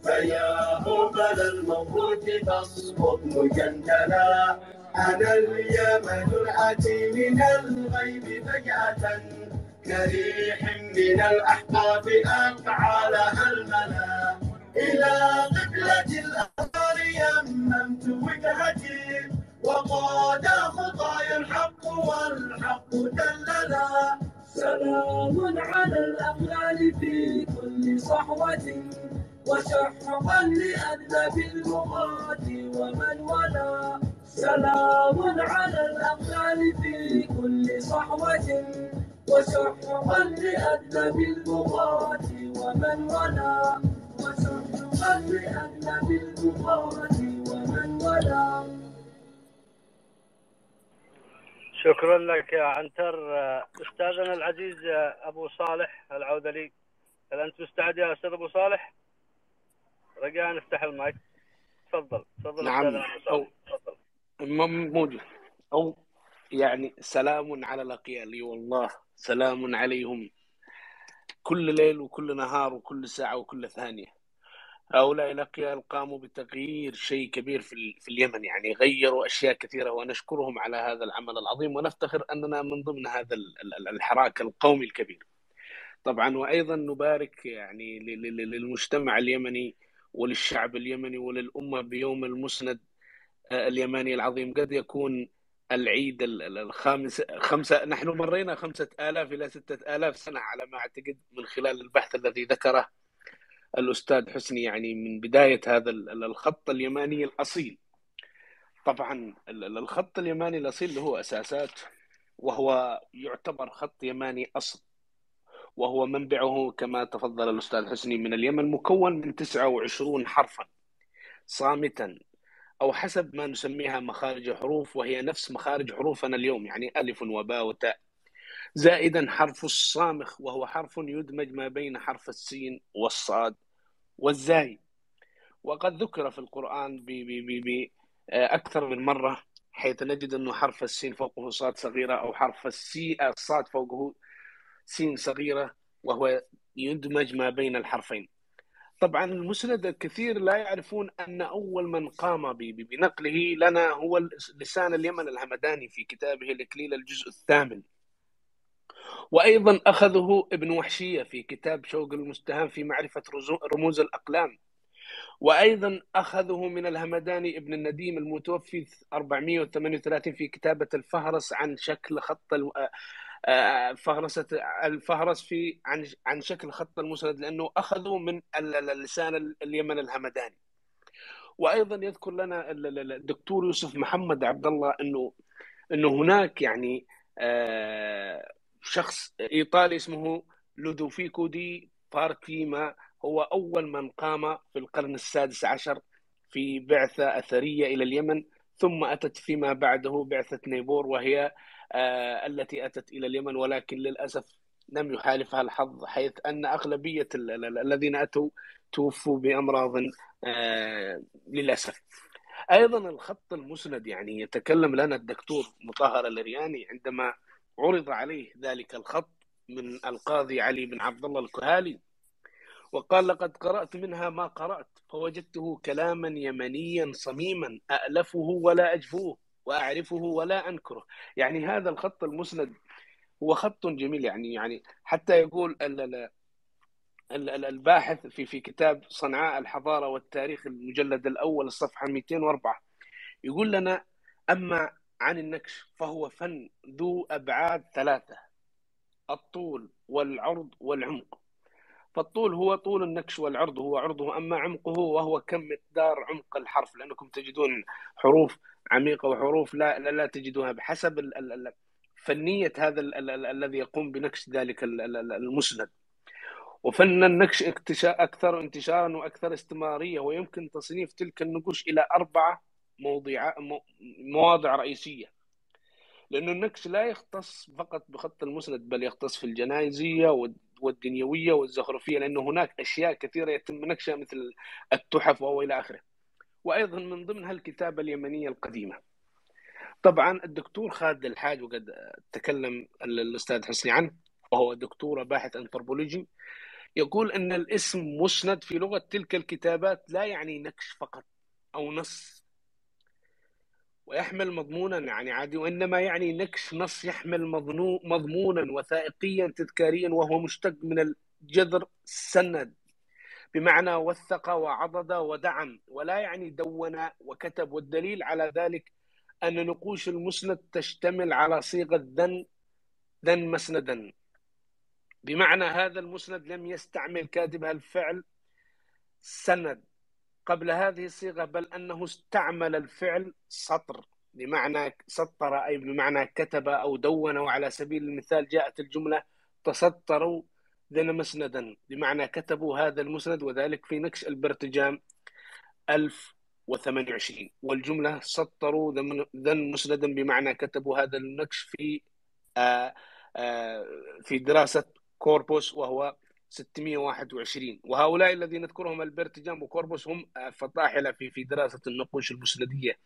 فيا هبل الموت تسقط مجندلا أنا اليمن الأتي من الغيب فجأة كريح من الأحقاف أفعالها الملا. إلى قبلة الأثار يممت وجهتي وقاد خطايا الحق والحق دللا. سلام على الأغلال في كل صحوة وشحقا لأذنب البغاة ومن ولا. سلام على الأغلال في كل صحوة وشحقا لأذنب البغاة ومن ولا. وشحقا ومن ولا شكرا لك يا عنتر. أستاذنا العزيز أبو صالح العوده لي هل أنت مستعد يا أستاذ أبو صالح؟ رجاء نفتح المايك. تفضل. تفضل نعم. تفضل. م- موجود. أو يعني سلام على الأقيال اي والله. سلام عليهم. كل ليل وكل نهار وكل ساعة وكل ثانية. هؤلاء الأقيال قاموا بتغيير شيء كبير في, في اليمن. يعني غيروا أشياء كثيرة ونشكرهم على هذا العمل العظيم. ونفتخر أننا من ضمن هذا ال- ال- الحراك القومي الكبير. طبعا وأيضا نبارك يعني للمجتمع اليمني وللشعب اليمني وللأمة بيوم المسند آه، اليماني العظيم. قد يكون العيد ال- ال- الخامس خمسة نحن مرينا خمسة آلاف إلى ستة آلاف سنة على ما أعتقد من خلال البحث الذي ذكره الأستاذ حسني يعني من بداية هذا ال- ال- الخط اليماني الأصيل. طبعا ال- ال- الخط اليماني الأصيل له أساسات وهو يعتبر خط يماني أصل وهو منبعه كما تفضل الأستاذ حسني من اليمن مكون من 29 حرفا صامتا أو حسب ما نسميها مخارج حروف وهي نفس مخارج حروفنا اليوم يعني ألف وباء وتاء. زائدا حرف الصامخ وهو حرف يدمج ما بين حرف السين والصاد والزاي. وقد ذكر في القرآن ب ب ب ب أكثر من مرة حيث نجد أنه حرف السين فوقه صاد صغيرة أو حرف السي الصاد فوقه سين صغيرة وهو يدمج ما بين الحرفين. طبعا المسند الكثير لا يعرفون أن أول من قام بنقله لنا هو لسان اليمن الهمداني في كتابه الإكليل الجزء الثامن. وأيضا أخذه ابن وحشية في كتاب شوق المستهان في معرفة رموز الأقلام. وأيضا أخذه من الهمداني ابن النديم المتوفي 438 في كتابة الفهرس عن شكل خط ال- آه، فهرسة الفهرس في عن عن شكل خط المسند لأنه أخذوا من ال- ال- لسان اليمن الهمداني. وأيضا يذكر لنا ال- ال- الدكتور يوسف محمد عبد الله أنه أنه هناك يعني آه، شخص إيطالي اسمه لودوفيكو دي فارتيما هو أول من قام في القرن السادس عشر في بعثة أثرية إلى اليمن ثم أتت فيما بعده بعثة نيبور وهي آه، التي أتت إلى اليمن ولكن للأسف لم يحالفها الحظ حيث ال- ال- الذين أتوا توفوا بأمراض آه، للأسف. أيضا الخط المسند يعني يتكلم لنا الدكتور مطهر الإرياني عندما عرض عليه ذلك الخط من القاضي علي بن عبد الله الكهالي وقال لقد قرأت منها ما قرأت فوجدته كلاما يمنيا صميما أألفه ولا أجفوه وأعرفه ولا أنكره. يعني هذا الخط المسند هو خط جميل يعني يعني حتى يقول ال- ال- ال- ال- الباحث في في كتاب صنعاء الحضارة والتاريخ المجلد الأول الصفحة 204 يقول لنا أما عن النكش فهو فن ذو أبعاد ثلاثة الطول والعرض والعمق. فالطول هو طول النكش والعرض هو عرضه أما عمقه وهو كم مقدار عمق الحرف لأنكم تجدون حروف عميقة وحروف لا لا, لا تجدونها بحسب ال- ال- ال- فنية هذا ال- ال- ال- الذي يقوم بنكش ذلك ال- ال- ال- المسند. وفن النكش اكتشا- أكثر انتشارا وأكثر استمرارية ويمكن تصنيف تلك النقوش إلى أربعة موضوع مواضع رئيسية. لأنه النكش لا يختص فقط بخط المسند بل يختص في الجنائزية والد- والدنيوية والزخرفية لأنه هناك أشياء كثيرة يتم نكشها مثل التحف وهو إلى آخره. وأيضا من ضمنها الكتابة اليمنية القديمة. طبعا الدكتور خالد الحاج وقد تكلم ال- الأستاذ حسني عنه وهو دكتور باحث أنثروبولوجي يقول أن الاسم مسند في لغة تلك الكتابات لا يعني نكش فقط أو نص ويحمل مضمونا يعني عادي وإنما يعني نكش نص يحمل مضمونا وثائقيا تذكاريا وهو مشتق من الجذر سند بمعنى وثق وعضد ودعم ولا يعني دون وكتب. والدليل على ذلك أن نقوش المسند تشتمل على صيغة ذن ذن مسندا. بمعنى هذا المسند لم يستعمل كاتبها الفعل سند. قبل هذه الصيغة بل أنه استعمل الفعل سطر بمعنى سطر أي بمعنى كتب أو دون وعلى سبيل المثال جاءت الجملة تسطروا ذن مسندا بمعنى كتبوا هذا المسند وذلك في نكش البرتجام 1028 والجملة سطروا ذن- مسندا بمعنى كتبوا هذا النكش في آه، آه، في دراسة Corpus وهو 621 وهؤلاء الذين نذكرهم ألبرت جام و Corpus هم فطاحلة في في دراسة النقوش المسندية.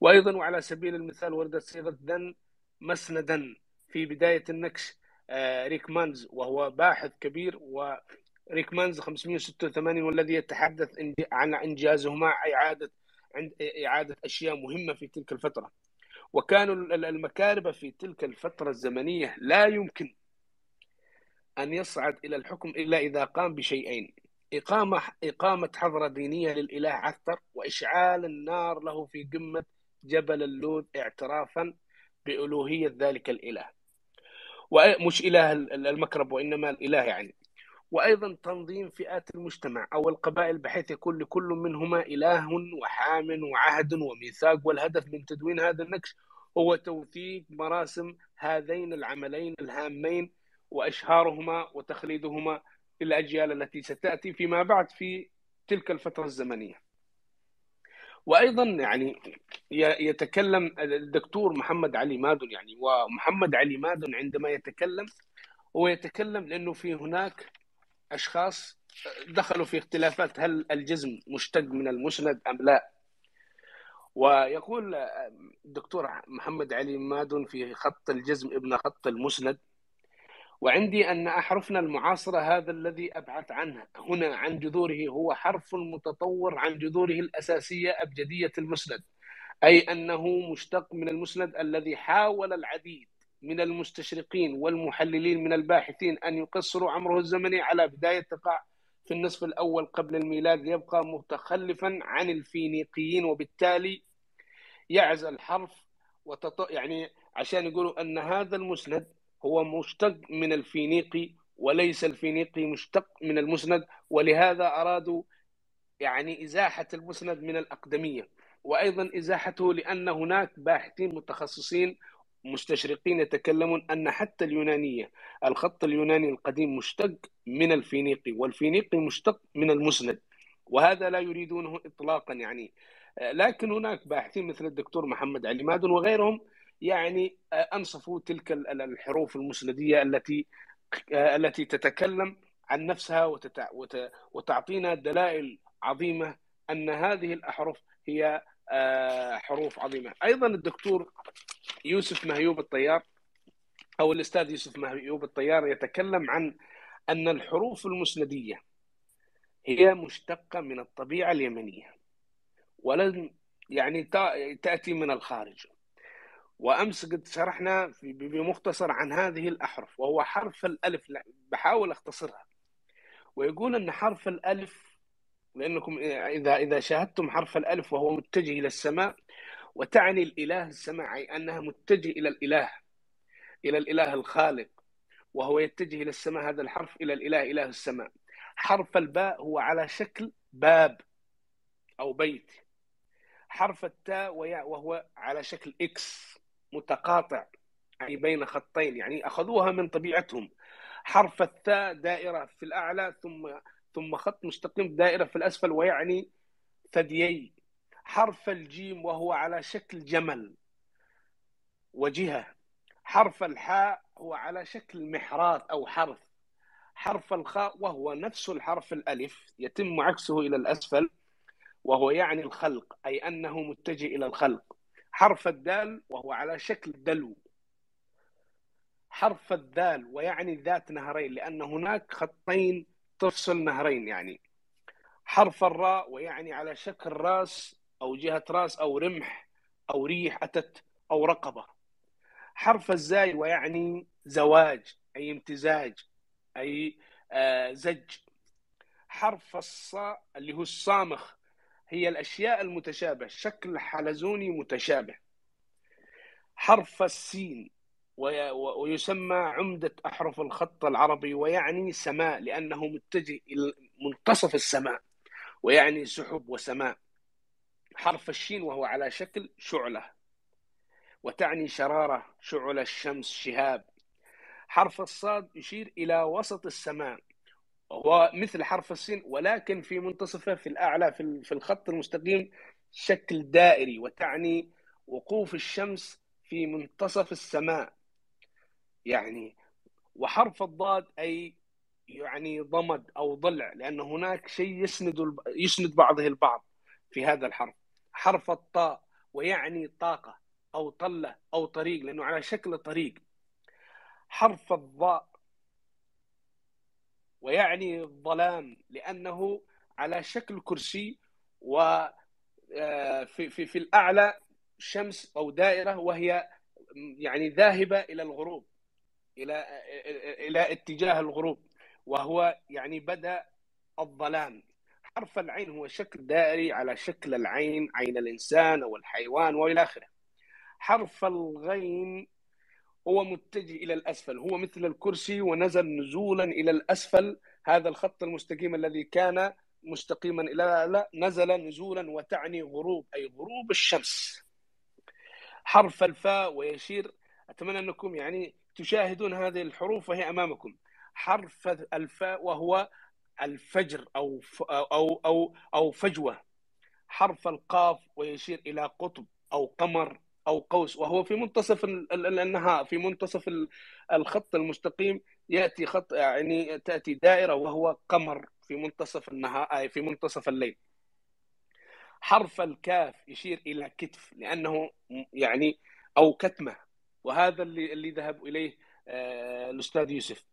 وأيضا وعلى سبيل المثال وردت صيغة ذن مسندا في بداية النقش آه، ريكمانز وهو باحث كبير وريكمانز 586 والذي يتحدث عن إنجازهما إعادة عند إعادة أشياء مهمة في تلك الفترة. وكانوا ال- المكاربة في تلك الفترة الزمنية لا يمكن أن يصعد إلى الحكم إلا إذا قام بشيئين. إقامة إقامة حضرة دينية للإله عثر وإشعال النار له في قمة جبل اللوذ اعترافا بألوهية ذلك الإله. ومش إله ال- المكرب وإنما الإله يعني. وأيضا تنظيم فئات المجتمع أو القبائل بحيث يكون لكل منهما إله وحام وعهد وميثاق والهدف من تدوين هذا النكش هو توثيق مراسم هذين العملين الهامين وإشهارهما وتخليدهما للأجيال التي ستأتي فيما بعد في تلك الفترة الزمنية. وأيضا يعني يتكلم الدكتور محمد علي مادن يعني ومحمد علي مادن عندما يتكلم هو يتكلم لأنه في هناك أشخاص دخلوا في اختلافات هل الجزم مشتق من المسند أم لا. ويقول الدكتور محمد علي مادن في خط الجزم ابن خط المسند وعندي أن أحرفنا المعاصرة هذا الذي أبعث عنه. هنا عن جذوره هو حرف متطور عن جذوره الأساسية أبجدية المسند أي أنه مشتق من المسند الذي حاول العديد من المستشرقين والمحللين من الباحثين أن يقصروا عمره الزمني على بداية تقع في النصف الأول قبل الميلاد يبقى متخلفا عن الفينيقيين. وبالتالي يعزل حرف وتط... يعني عشان يقولوا أن هذا المسند هو مشتق من الفينيقي وليس الفينيقي مشتق من المسند ولهذا أرادوا يعني إزاحة المسند من الأقدمية. وأيضا إزاحته لأن هناك باحثين متخصصين مستشرقين يتكلمون أن حتى اليونانية الخط اليوناني القديم مشتق من الفينيقي والفينيقي مشتق من المسند وهذا لا يريدونه إطلاقا يعني. لكن هناك باحثين مثل الدكتور محمد علي مادن وغيرهم يعني آه، أنصفوا تلك ال- ال- الحروف المسندية التي آه، التي تتكلم عن نفسها. وتعطينا دلائل عظيمة أن هذه الأحرف هي آه، حروف عظيمة أيضا الدكتور يوسف مهيوب الطيار أو الأستاذ يوسف مهيوب الطيار يتكلم عن أن الحروف المسندية هي مشتقة من الطبيعة اليمنية ولن يعني تأ- تأتي من الخارج وأمس قد شرحنا بمختصر عن هذه الأحرف وهو حرف الألف. لا، بحاول أختصرها. ويقول أن حرف الألف لأنكم إذا إذا شاهدتم حرف الألف وهو متجه إلى السماء وتعني الإله السماء أي أنها متجه إلى الإله إلى الإله الخالق وهو يتجه إلى السماء هذا الحرف إلى الإله إله السماء. حرف الباء هو على شكل باب أو بيت. حرف التاء وهو على شكل إكس. متقاطع أي بين خطين يعني أخذوها من طبيعتهم. حرف الثاء دائرة في الأعلى ثم ثم خط مستقيم دائرة في الأسفل ويعني ثديي. حرف الجيم وهو على شكل جمل وجهة. حرف الحاء هو على شكل محراث أو حرف. حرف الخاء وهو نفس الحرف الألف يتم عكسه إلى الأسفل وهو يعني الخلق أي أنه متجه إلى الخلق. حرف الدال وهو على شكل دلو. حرف الذال ويعني ذات نهرين لأن هناك خطين تفصل نهرين يعني. حرف الراء ويعني على شكل راس أو جهة راس أو رمح أو ريح أتت أو رقبة. حرف الزاي ويعني زواج أي امتزاج أي آه زج. حرف الصاء اللي هو الصامخ هي الأشياء المتشابه شكل حلزوني متشابه. حرف السين ويسمى عمدة أحرف الخط العربي ويعني سماء لأنه متجه إلى منتصف السماء ويعني سحب وسماء. حرف الشين وهو على شكل شعلة وتعني شرارة شعلة الشمس شهاب. حرف الصاد يشير إلى وسط السماء. وهو مثل حرف السين ولكن في منتصفه في الأعلى في في الخط المستقيم شكل دائري وتعني وقوف الشمس في منتصف السماء. يعني وحرف الضاد أي يعني ضمد أو ضلع لأن هناك شيء يسند يسند بعضه البعض في هذا الحرف. حرف الطاء ويعني طاقة أو طلة أو طريق لأنه على شكل طريق. حرف الضاء ويعني الظلام لأنه على شكل كرسي و آه، في في في الأعلى شمس أو دائرة وهي يعني ذاهبة إلى الغروب إلى إلى اتجاه الغروب وهو يعني بدأ الظلام. حرف العين هو شكل دائري على شكل العين عين الإنسان أو الحيوان وإلى آخره. حرف الغين هو متجه إلى الأسفل. هو مثل الكرسي ونزل نزولا إلى الأسفل. هذا الخط المستقيم الذي كان مستقيما إلى لا نزل نزولا وتعني غروب أي غروب الشمس. حرف الفاء ويشير أتمنى أنكم يعني تشاهدون هذه الحروف وهي أمامكم. حرف الفاء وهو الفجر أو أو أو أو فجوة. حرف القاف ويشير إلى قطب أو قمر. أو قوس وهو في منتصف النهار في منتصف الخط المستقيم يأتي خط يعني تأتي دائرة وهو قمر في منتصف النهار في منتصف الليل. حرف الكاف يشير إلى كتف لأنه يعني أو كتمة وهذا اللي اللي ذهب إليه آه، الأستاذ يوسف.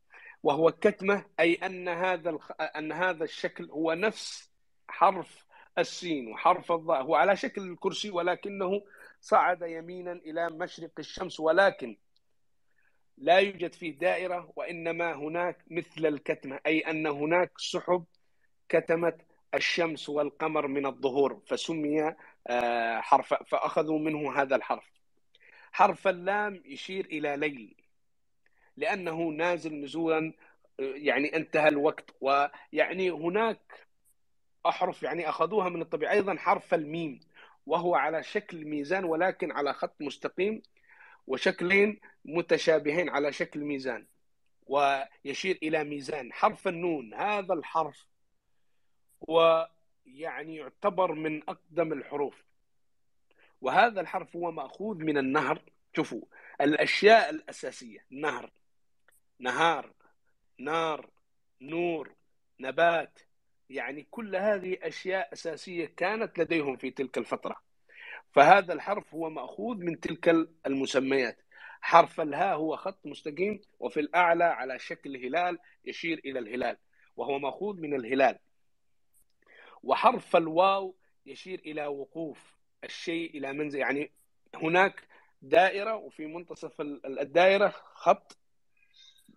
وهو كتمة أي أن هذا أن هذا الشكل هو نفس حرف السين وحرف الضاء هو على شكل الكرسي ولكنه صعد يمينا إلى مشرق الشمس ولكن لا يوجد فيه دائرة وإنما هناك مثل الكتمة أي أن هناك سحب كتمت الشمس والقمر من الظهور فسمي آه، حرف فأخذوا منه هذا الحرف. حرف اللام يشير إلى ليل لأنه نازل نزولا آه، يعني انتهى الوقت ويعني هناك أحرف يعني أخذوها من الطبيعة. أيضا حرف الميم وهو على شكل ميزان ولكن على خط مستقيم وشكلين متشابهين على شكل ميزان ويشير إلى ميزان حرف النون هذا الحرف ويعني يعتبر من أقدم الحروف. وهذا الحرف هو مأخوذ من النهر شوفوا الأشياء الأساسية نهر نهار نار نور نبات يعني كل هذه أشياء أساسية كانت لديهم في تلك الفترة. فهذا الحرف هو مأخوذ من تلك المسميات. حرف الهاء هو خط مستقيم وفي الأعلى على شكل هلال يشير إلى الهلال وهو مأخوذ من الهلال. وحرف الواو يشير إلى وقوف الشيء إلى منزل يعني هناك دائرة وفي منتصف الدائرة خط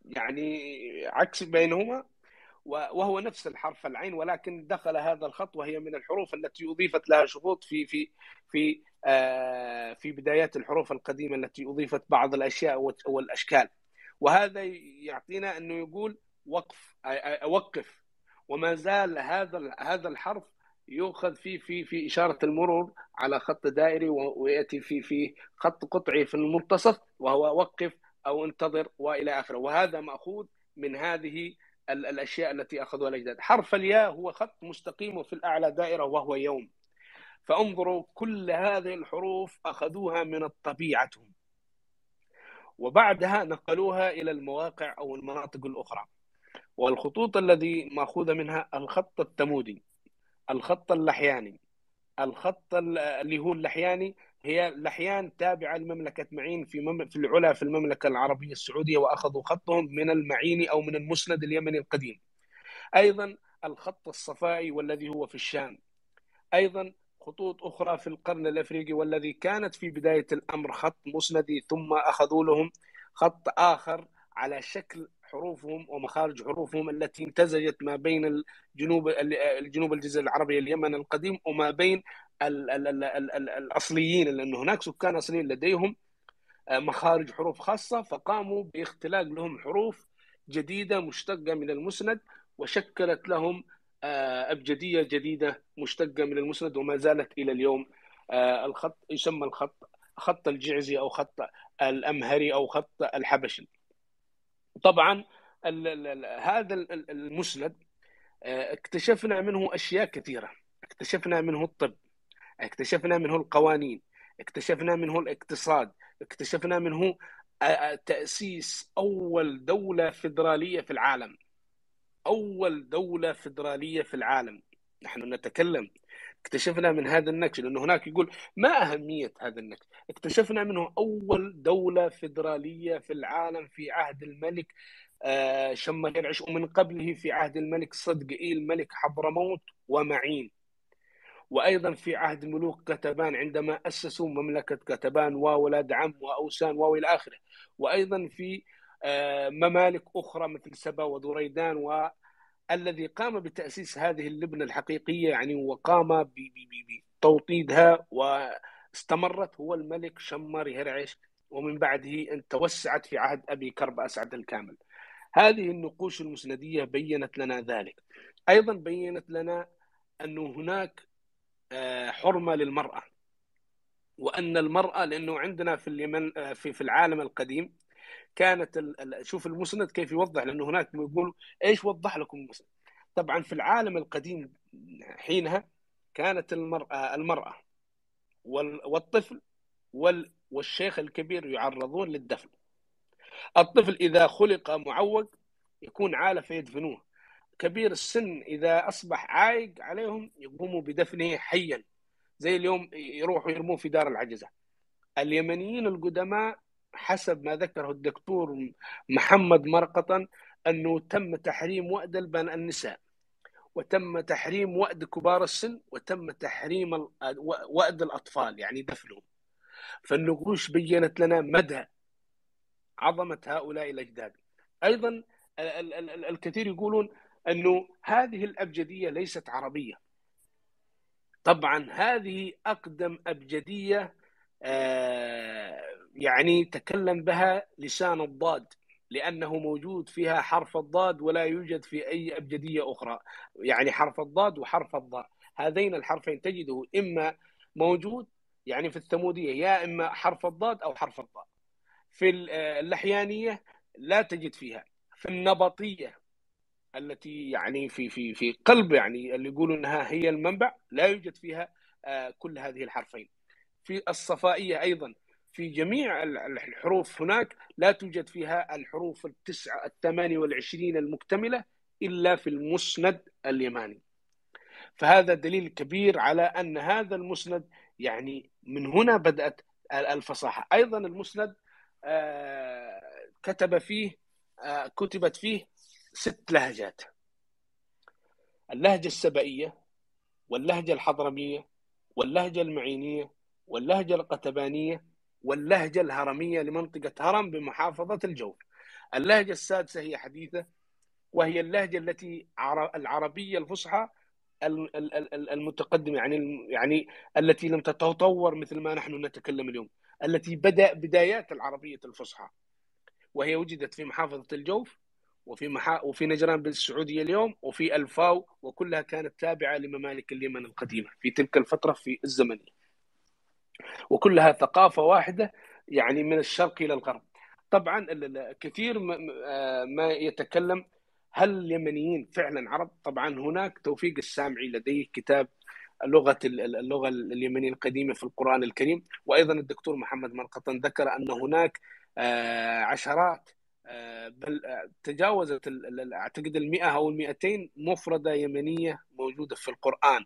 يعني عكس بينهما وهو نفس الحرف العين ولكن دخل هذا الخط وهي من الحروف التي أضيفت لها شروط في في في آه في بدايات الحروف القديمة التي أضيفت بعض الأشياء والأشكال. وهذا يعطينا أنه يقول وقف اوقف وما زال هذا هذا الحرف يؤخذ في في في إشارة المرور على خط دائري ويأتي في في خط قطعي في المنتصف وهو وقف أو انتظر وإلى آخره. وهذا مأخوذ من هذه الأشياء التي أخذوها الأجداد. حرف الياء هو خط مستقيم وفي الأعلى دائرة وهو يوم. فانظروا كل هذه الحروف أخذوها من طبيعتهم وبعدها نقلوها إلى المواقع أو المناطق الأخرى. والخطوط الذي ماخوذه منها الخط التمودي الخط اللحياني الخط اللي هو اللحياني هي لحيان تابعة لمملكة معين في مم... في العلا في المملكة العربية السعودية وأخذوا خطهم من المعيني أو من المسند اليمني القديم. أيضا الخط الصفائي والذي هو في الشام. أيضا خطوط أخرى في القرن الأفريقي والذي كانت في بداية الأمر خط مسندي ثم أخذوا لهم خط آخر على شكل حروفهم ومخارج حروفهم التي امتزجت ما بين الجنوب الجنوب الجزيرة العربية اليمن القديم وما بين ال ال ال ال ال الأصليين لأنه هناك سكان أصليين لديهم آه، مخارج حروف خاصة فقاموا باختلاق لهم حروف جديدة مشتقة من المسند وشكلت لهم آه، أبجدية جديدة مشتقة من المسند وما زالت إلى اليوم آه، الخط يسمى الخط خط الجعزي أو خط الأمهري أو خط الحبشي. طبعا هذا المسند اكتشفنا منه أشياء كثيرة اكتشفنا منه الطب. اكتشفنا منه القوانين اكتشفنا منه الاقتصاد اكتشفنا منه آه، آه، تأسيس أول دولة فدراليه في العالم. أول دولة فدراليه في العالم. نحن نتكلم. اكتشفنا من هذا النكش لأنه هناك يقول ما أهمية هذا النكش؟ اكتشفنا منه أول دولة فدراليه في العالم في عهد الملك آه، شمهيرعش ومن قبله في عهد الملك صدقئيل ملك حضرموت ومعين. وأيضا في عهد ملوك كتبان عندما أسسوا مملكة كتبان وولاد عم وأوسان وإلى آخره وأيضا في آه، ممالك أخرى مثل سبا ودريدان والذي قام بتأسيس هذه اللبنة الحقيقية يعني وقام بتوطيدها واستمرت هو الملك شمر هرعش ومن بعده أن توسعت في عهد أبي كرب أسعد الكامل. هذه النقوش المسندية بينت لنا ذلك. أيضا بينت لنا انه هناك حرمة للمرأة. وأن المرأة لأنه عندنا في اليمن آه، في في العالم القديم كانت شوف المسند كيف يوضح لأنه هناك يقول إيش وضح لكم المسند. طبعا في العالم القديم حينها كانت المرأة المرأة وال- والطفل وال- والشيخ الكبير يعرضون للدفن. الطفل إذا خلق معوق يكون عالة فيدفنوه. كبير السن إذا أصبح عايق عليهم يقوموا بدفنه حيا زي اليوم يروحوا يرموه في دار العجزة. اليمنيين القدماء حسب ما ذكره الدكتور محمد مرقطا أنه تم تحريم وأد البن النساء وتم تحريم وأد كبار السن وتم تحريم وأد الأطفال يعني دفنهم. فالنقوش بينت لنا مدى عظمة هؤلاء الأجداد. أيضا ال- ال- ال- الكثير يقولون أنه هذه الأبجدية ليست عربية. طبعا هذه أقدم أبجدية آه، يعني تكلم بها لسان الضاد لأنه موجود فيها حرف الضاد ولا يوجد في أي أبجدية أخرى. يعني حرف الضاد وحرف الضاء. هذين الحرفين تجده إما موجود يعني في الثمودية يا إما حرف الضاد أو حرف الضاء. في آه، اللحيانية لا تجد فيها. في النبطية التي يعني في في في قلب يعني اللي يقولوا إنها هي المنبع لا يوجد فيها آه، كل هذه الحرفين. في الصفائية أيضا في جميع ال- الحروف هناك لا توجد فيها الحروف التسعة الثمانية والعشرين المكتملة إلا في المسند اليماني. فهذا دليل كبير على أن هذا المسند يعني من هنا بدأت الفصاحة. أيضا المسند آه، كتب فيه آه، كتبت فيه ست لهجات. اللهجة السبائية واللهجة الحضرمية واللهجة المعينية واللهجة القتبانية واللهجة الهرمية لمنطقة هرم بمحافظة الجوف. اللهجة السادسة هي حديثة وهي اللهجة التي عر- العربية الفصحى ال- ال- ال- المتقدمة يعني يعني التي لم تتطور مثل ما نحن نتكلم اليوم التي بدأ بدايات العربية الفصحى. وهي وجدت في محافظة الجوف وفي محا... وفي نجران بالسعودية اليوم وفي الفاو وكلها كانت تابعة لممالك اليمن القديمة في تلك الفترة في الزمنية وكلها ثقافة واحدة يعني من الشرق إلى الغرب. طبعا كثير آه، ما يتكلم هل اليمنيين فعلا عرب؟ طبعا هناك توفيق السامعي لديه كتاب لغة ال- ال- اللغة اليمنية القديمة في القرآن الكريم. وأيضا الدكتور محمد مرقطن ذكر أن هناك آه، عشرات بل آه، تجاوزت ال- ال- المئة أو المئتين مفردة يمنية موجودة في القرآن.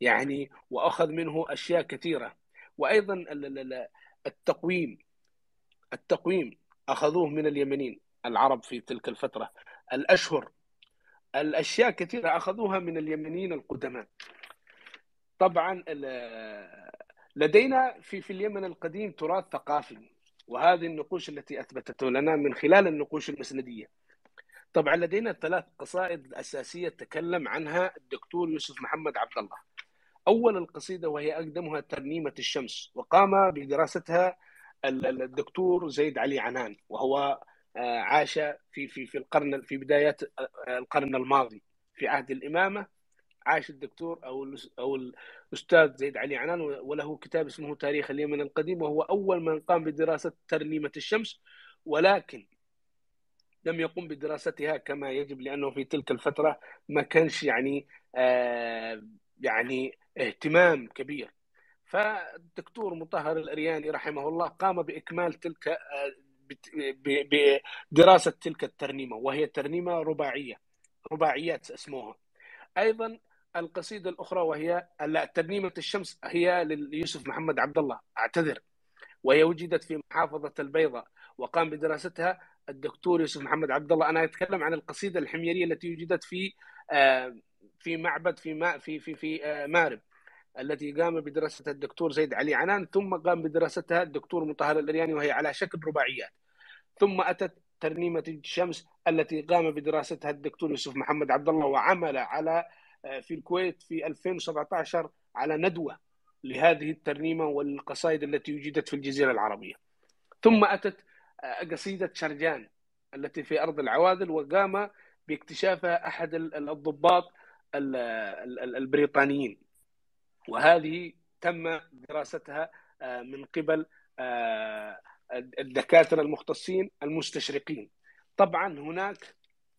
يعني وأخذ منه ال- ال- ال- التقويم التقويم أخذوه من اليمنيين العرب في تلك الفترة. الأشهر الأشياء كثيرة أخذوها من اليمنيين القدماء. طبعا ال- لدينا في في اليمن القديم تراث ثقافي. وهذه النقوش التي اثبتته لنا من خلال النقوش المسندية. طبعا لدينا ثلاث قصائد أساسية تكلم عنها الدكتور يوسف محمد عبد الله. أول القصيدة وهي أقدمها ترنيمة الشمس وقام بدراستها ال- ال- الدكتور زيد علي عنان وهو آه، عاش في في في القرن في بدايات آه، القرن الماضي في عهد الإمامة عاش الدكتور أو أو الأستاذ زيد علي عنان وله كتاب اسمه تاريخ اليمن القديم وهو أول من قام بدراسة ترنيمة الشمس ولكن لم يقم بدراستها كما يجب لأنه في تلك الفترة ما كانش يعني آه يعني اهتمام كبير. فالدكتور مطهر الأرياني رحمه الله قام بإكمال تلك آه، بدراسة تلك الترنيمة وهي ترنيمة رباعية رباعيات اسموها أيضا القصيدة الأخرى وهي لا ترنيمه الشمس هي ليوسف محمد عبد الله أعتذر. وهي وجدت في محافظة البيضاء وقام بدراستها الدكتور يوسف محمد عبد الله. أنا أتكلم عن القصيدة الحميرية التي وجدت في آه، في معبد في ما في في في آه، مارب التي قام بدراستها الدكتور زيد علي عنان. ثم قام بدراستها الدكتور مطهر الأرياني وهي على شكل رباعيات. ثم أتت ترنيمة الشمس التي قام بدراستها الدكتور يوسف محمد عبد الله وعمل على في الكويت في 2017 على ندوة لهذه الترنيمة والقصائد التي وجدت في الجزيرة العربية. ثم أتت آه، قصيدة شرجان التي في أرض العواذل وقام باكتشافها أحد الضباط البريطانيين وهذه تم دراستها آه، من قبل الدكاترة المختصين المستشرقين طبعا هناك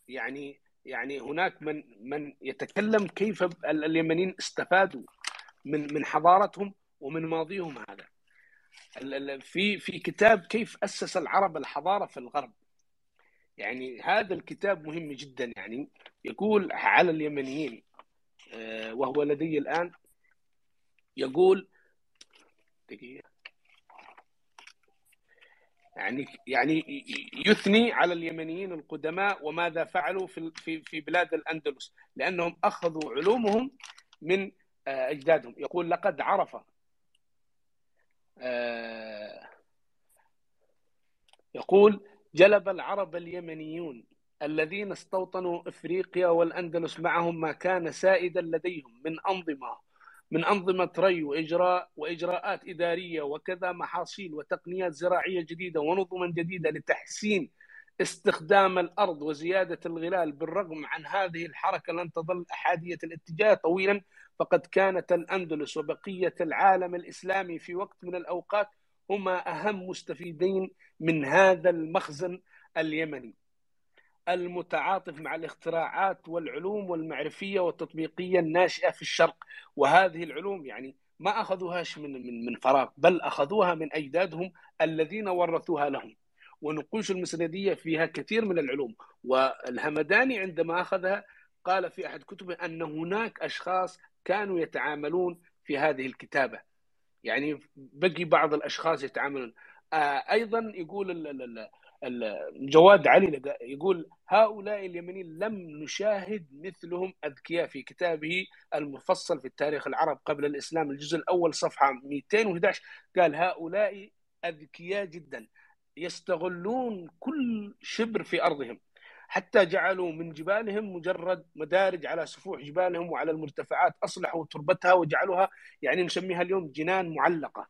يعني يعني هناك من من يتكلم كيف اليمنيين استفادوا من من حضارتهم ومن ماضيهم هذا. في في كتاب كيف أسس العرب الحضارة في الغرب. يعني هذا الكتاب مهم جدا. يعني يقول على اليمنيين آه، وهو لدي الآن يقول دقيقة. يعني يعني يثني على اليمنيين القدماء وماذا فعلوا في في في بلاد الأندلس لأنهم أخذوا علومهم من آه، أجدادهم. يقول لقد عرف آه، يقول جلب العرب اليمنيون الذين استوطنوا إفريقيا والأندلس معهم ما كان سائدا لديهم من أنظمة من أنظمة ري وإجراء وإجراءات إدارية وكذا محاصيل وتقنيات زراعية جديدة ونظما جديدة لتحسين استخدام الأرض وزيادة الغلال بالرغم عن هذه الحركة لن تظل أحادية الاتجاه طويلا فقد كانت الأندلس وبقية العالم الإسلامي في وقت من الأوقات هما أهم مستفيدين من هذا المخزن اليمني. المتعاطف مع الاختراعات والعلوم والمعرفية والتطبيقية الناشئة في الشرق. وهذه العلوم يعني ما أخذوهاش من من من فراغ بل أخذوها من أجدادهم الذين ورثوها لهم. ونقوش المسندية فيها كثير من العلوم. والهمداني عندما أخذها قال في أحد كتبه أن هناك أشخاص كانوا يتعاملون في هذه الكتابة. يعني بقي بعض الأشخاص يتعاملون. آه، أيضا يقول جواد علي يقول هؤلاء اليمنيين لم نشاهد مثلهم أذكياء في كتابه المفصل في التاريخ العرب قبل الإسلام الجزء الأول صفحة 211 قال هؤلاء أذكياء جدا يستغلون كل شبر في أرضهم حتى جعلوا من جبالهم مجرد مدارج على سفوح جبالهم وعلى المرتفعات أصلحوا تربتها وجعلوها يعني نسميها اليوم جنان معلقة.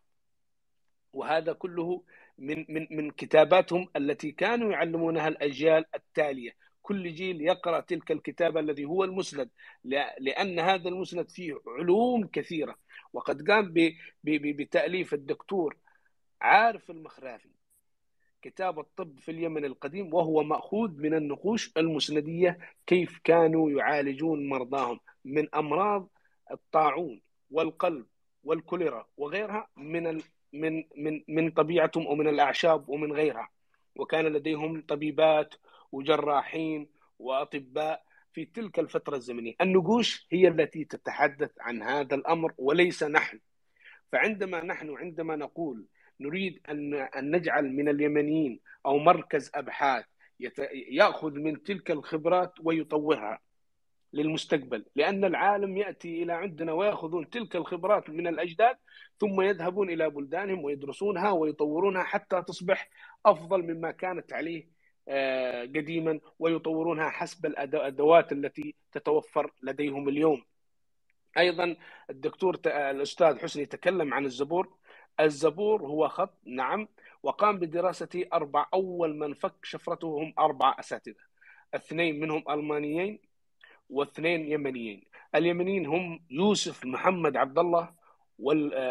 وهذا كله من من من كتاباتهم التي كانوا يعلمونها الأجيال التالية. كل جيل يقرأ تلك الكتابه الذي هو المسند لأن هذا المسند فيه علوم كثيرة. وقد قام بتأليف الدكتور عارف المخرافي كتاب الطب في اليمن القديم وهو مأخوذ من النقوش المسندية كيف كانوا يعالجون مرضاهم من أمراض الطاعون والقلب والكوليرا وغيرها من من من من طبيعتهم ومن الأعشاب ومن غيرها وكان لديهم طبيبات وجراحين وأطباء في تلك الفترة الزمنية، النقوش هي التي تتحدث عن هذا الأمر وليس نحن. فعندما نحن عندما نقول نريد أن أن نجعل من اليمنيين أو مركز أبحاث يأخذ من تلك الخبرات ويطورها للمستقبل لأن العالم يأتي إلى عندنا ويأخذون تلك الخبرات من الأجداد ثم يذهبون إلى بلدانهم ويدرسونها ويطورونها حتى تصبح أفضل مما كانت عليه آه، قديما ويطورونها حسب الأدوات التي تتوفر لديهم اليوم. أيضا الدكتور الأستاذ حسني تكلم عن الزبور. الزبور هو خط نعم وقام بدراسة أربع أول من فك شفرته هم أربع أساتذة. اثنين منهم ألمانيين واثنين يمنيين. اليمنيين هم يوسف محمد عبد الله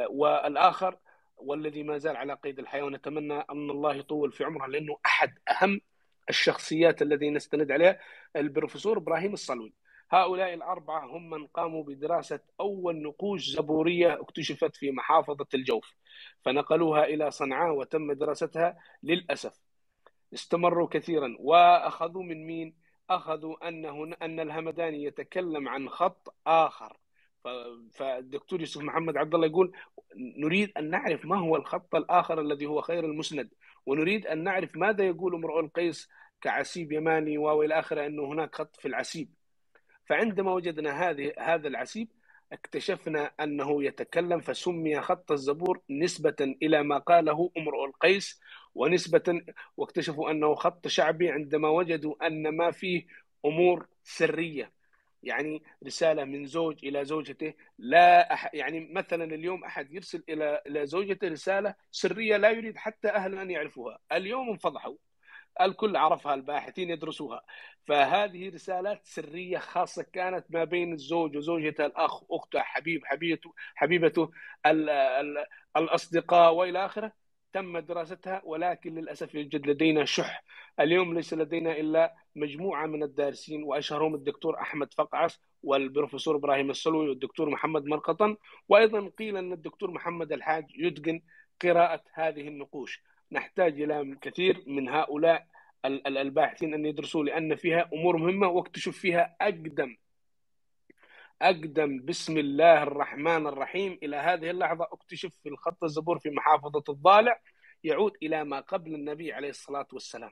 والآخر والذي ما زال على قيد الحياة. ونتمنى أن الله يطول في عمره لأنه أحد أهم الشخصيات الذي نستند عليها البروفيسور إبراهيم الصلوي. هؤلاء الأربعة هم من قاموا بدراسة أول نقوش زبورية اكتشفت في محافظة الجوف فنقلوها إلى صنعاء وتم دراستها للأسف. استمروا كثيرا وأخذوا من مين؟ أخذوا ان هنا أن الهمداني يتكلم عن خط آخر. فالدكتور يوسف محمد عبد الله يقول نريد أن نعرف ما هو الخط الآخر الذي هو خير المسند ونريد أن نعرف ماذا يقول امرؤ القيس كعسيب يماني وإلى آخره أنه هناك خط في العسيب. فعندما وجدنا هذه هذا العسيب اكتشفنا أنه يتكلم فسمي خط الزبور نسبة إلى ما قاله امرؤ القيس ونسبة واكتشفوا أنه خط شعبي عندما وجدوا أن ما فيه أمور سرية يعني رسالة من زوج إلى زوجته لا أح يعني مثلا اليوم أحد يرسل إلى إلى زوجته رسالة سرية لا يريد حتى اهله ان يعرفوها اليوم انفضحوا. الكل عرفها الباحثين يدرسوها. فهذه رسالات سرية خاصة كانت ما بين الزوج وزوجته الأخ أخته حبيب حبيبته حبيبته ال ال الأصدقاء وإلى آخره. تم دراستها ولكن للأسف يوجد لدينا شح. اليوم ليس لدينا إلا مجموعة من الدارسين وأشهرهم الدكتور أحمد فقعس والبروفيسور إبراهيم السلوي والدكتور محمد مرقطن. وأيضا قيل أن الدكتور محمد الحاج يتقن قراءة هذه النقوش. نحتاج إلى كثير من هؤلاء ال- ال- الباحثين أن يدرسوا لأن فيها أمور مهمة واكتشف فيها أقدم أقدم بسم الله الرحمن الرحيم. إلى هذه اللحظة اكتشف في الخط الزبور في محافظة الضالع يعود إلى ما قبل النبي عليه الصلاة والسلام.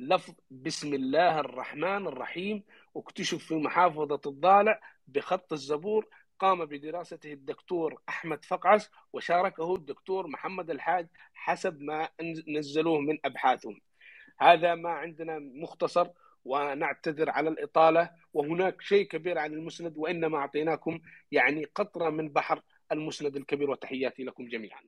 لفظ بسم الله الرحمن الرحيم اكتشف في محافظة الضالع بخط الزبور قام بدراسته الدكتور أحمد فقعس وشاركه الدكتور محمد الحاج حسب ما نزلوه من أبحاثهم. هذا ما عندنا مختصر ونعتذر على الإطالة وهناك شيء كبير عن المسند وإنما أعطيناكم يعني قطرة من بحر المسند الكبير وتحياتي لكم جميعا.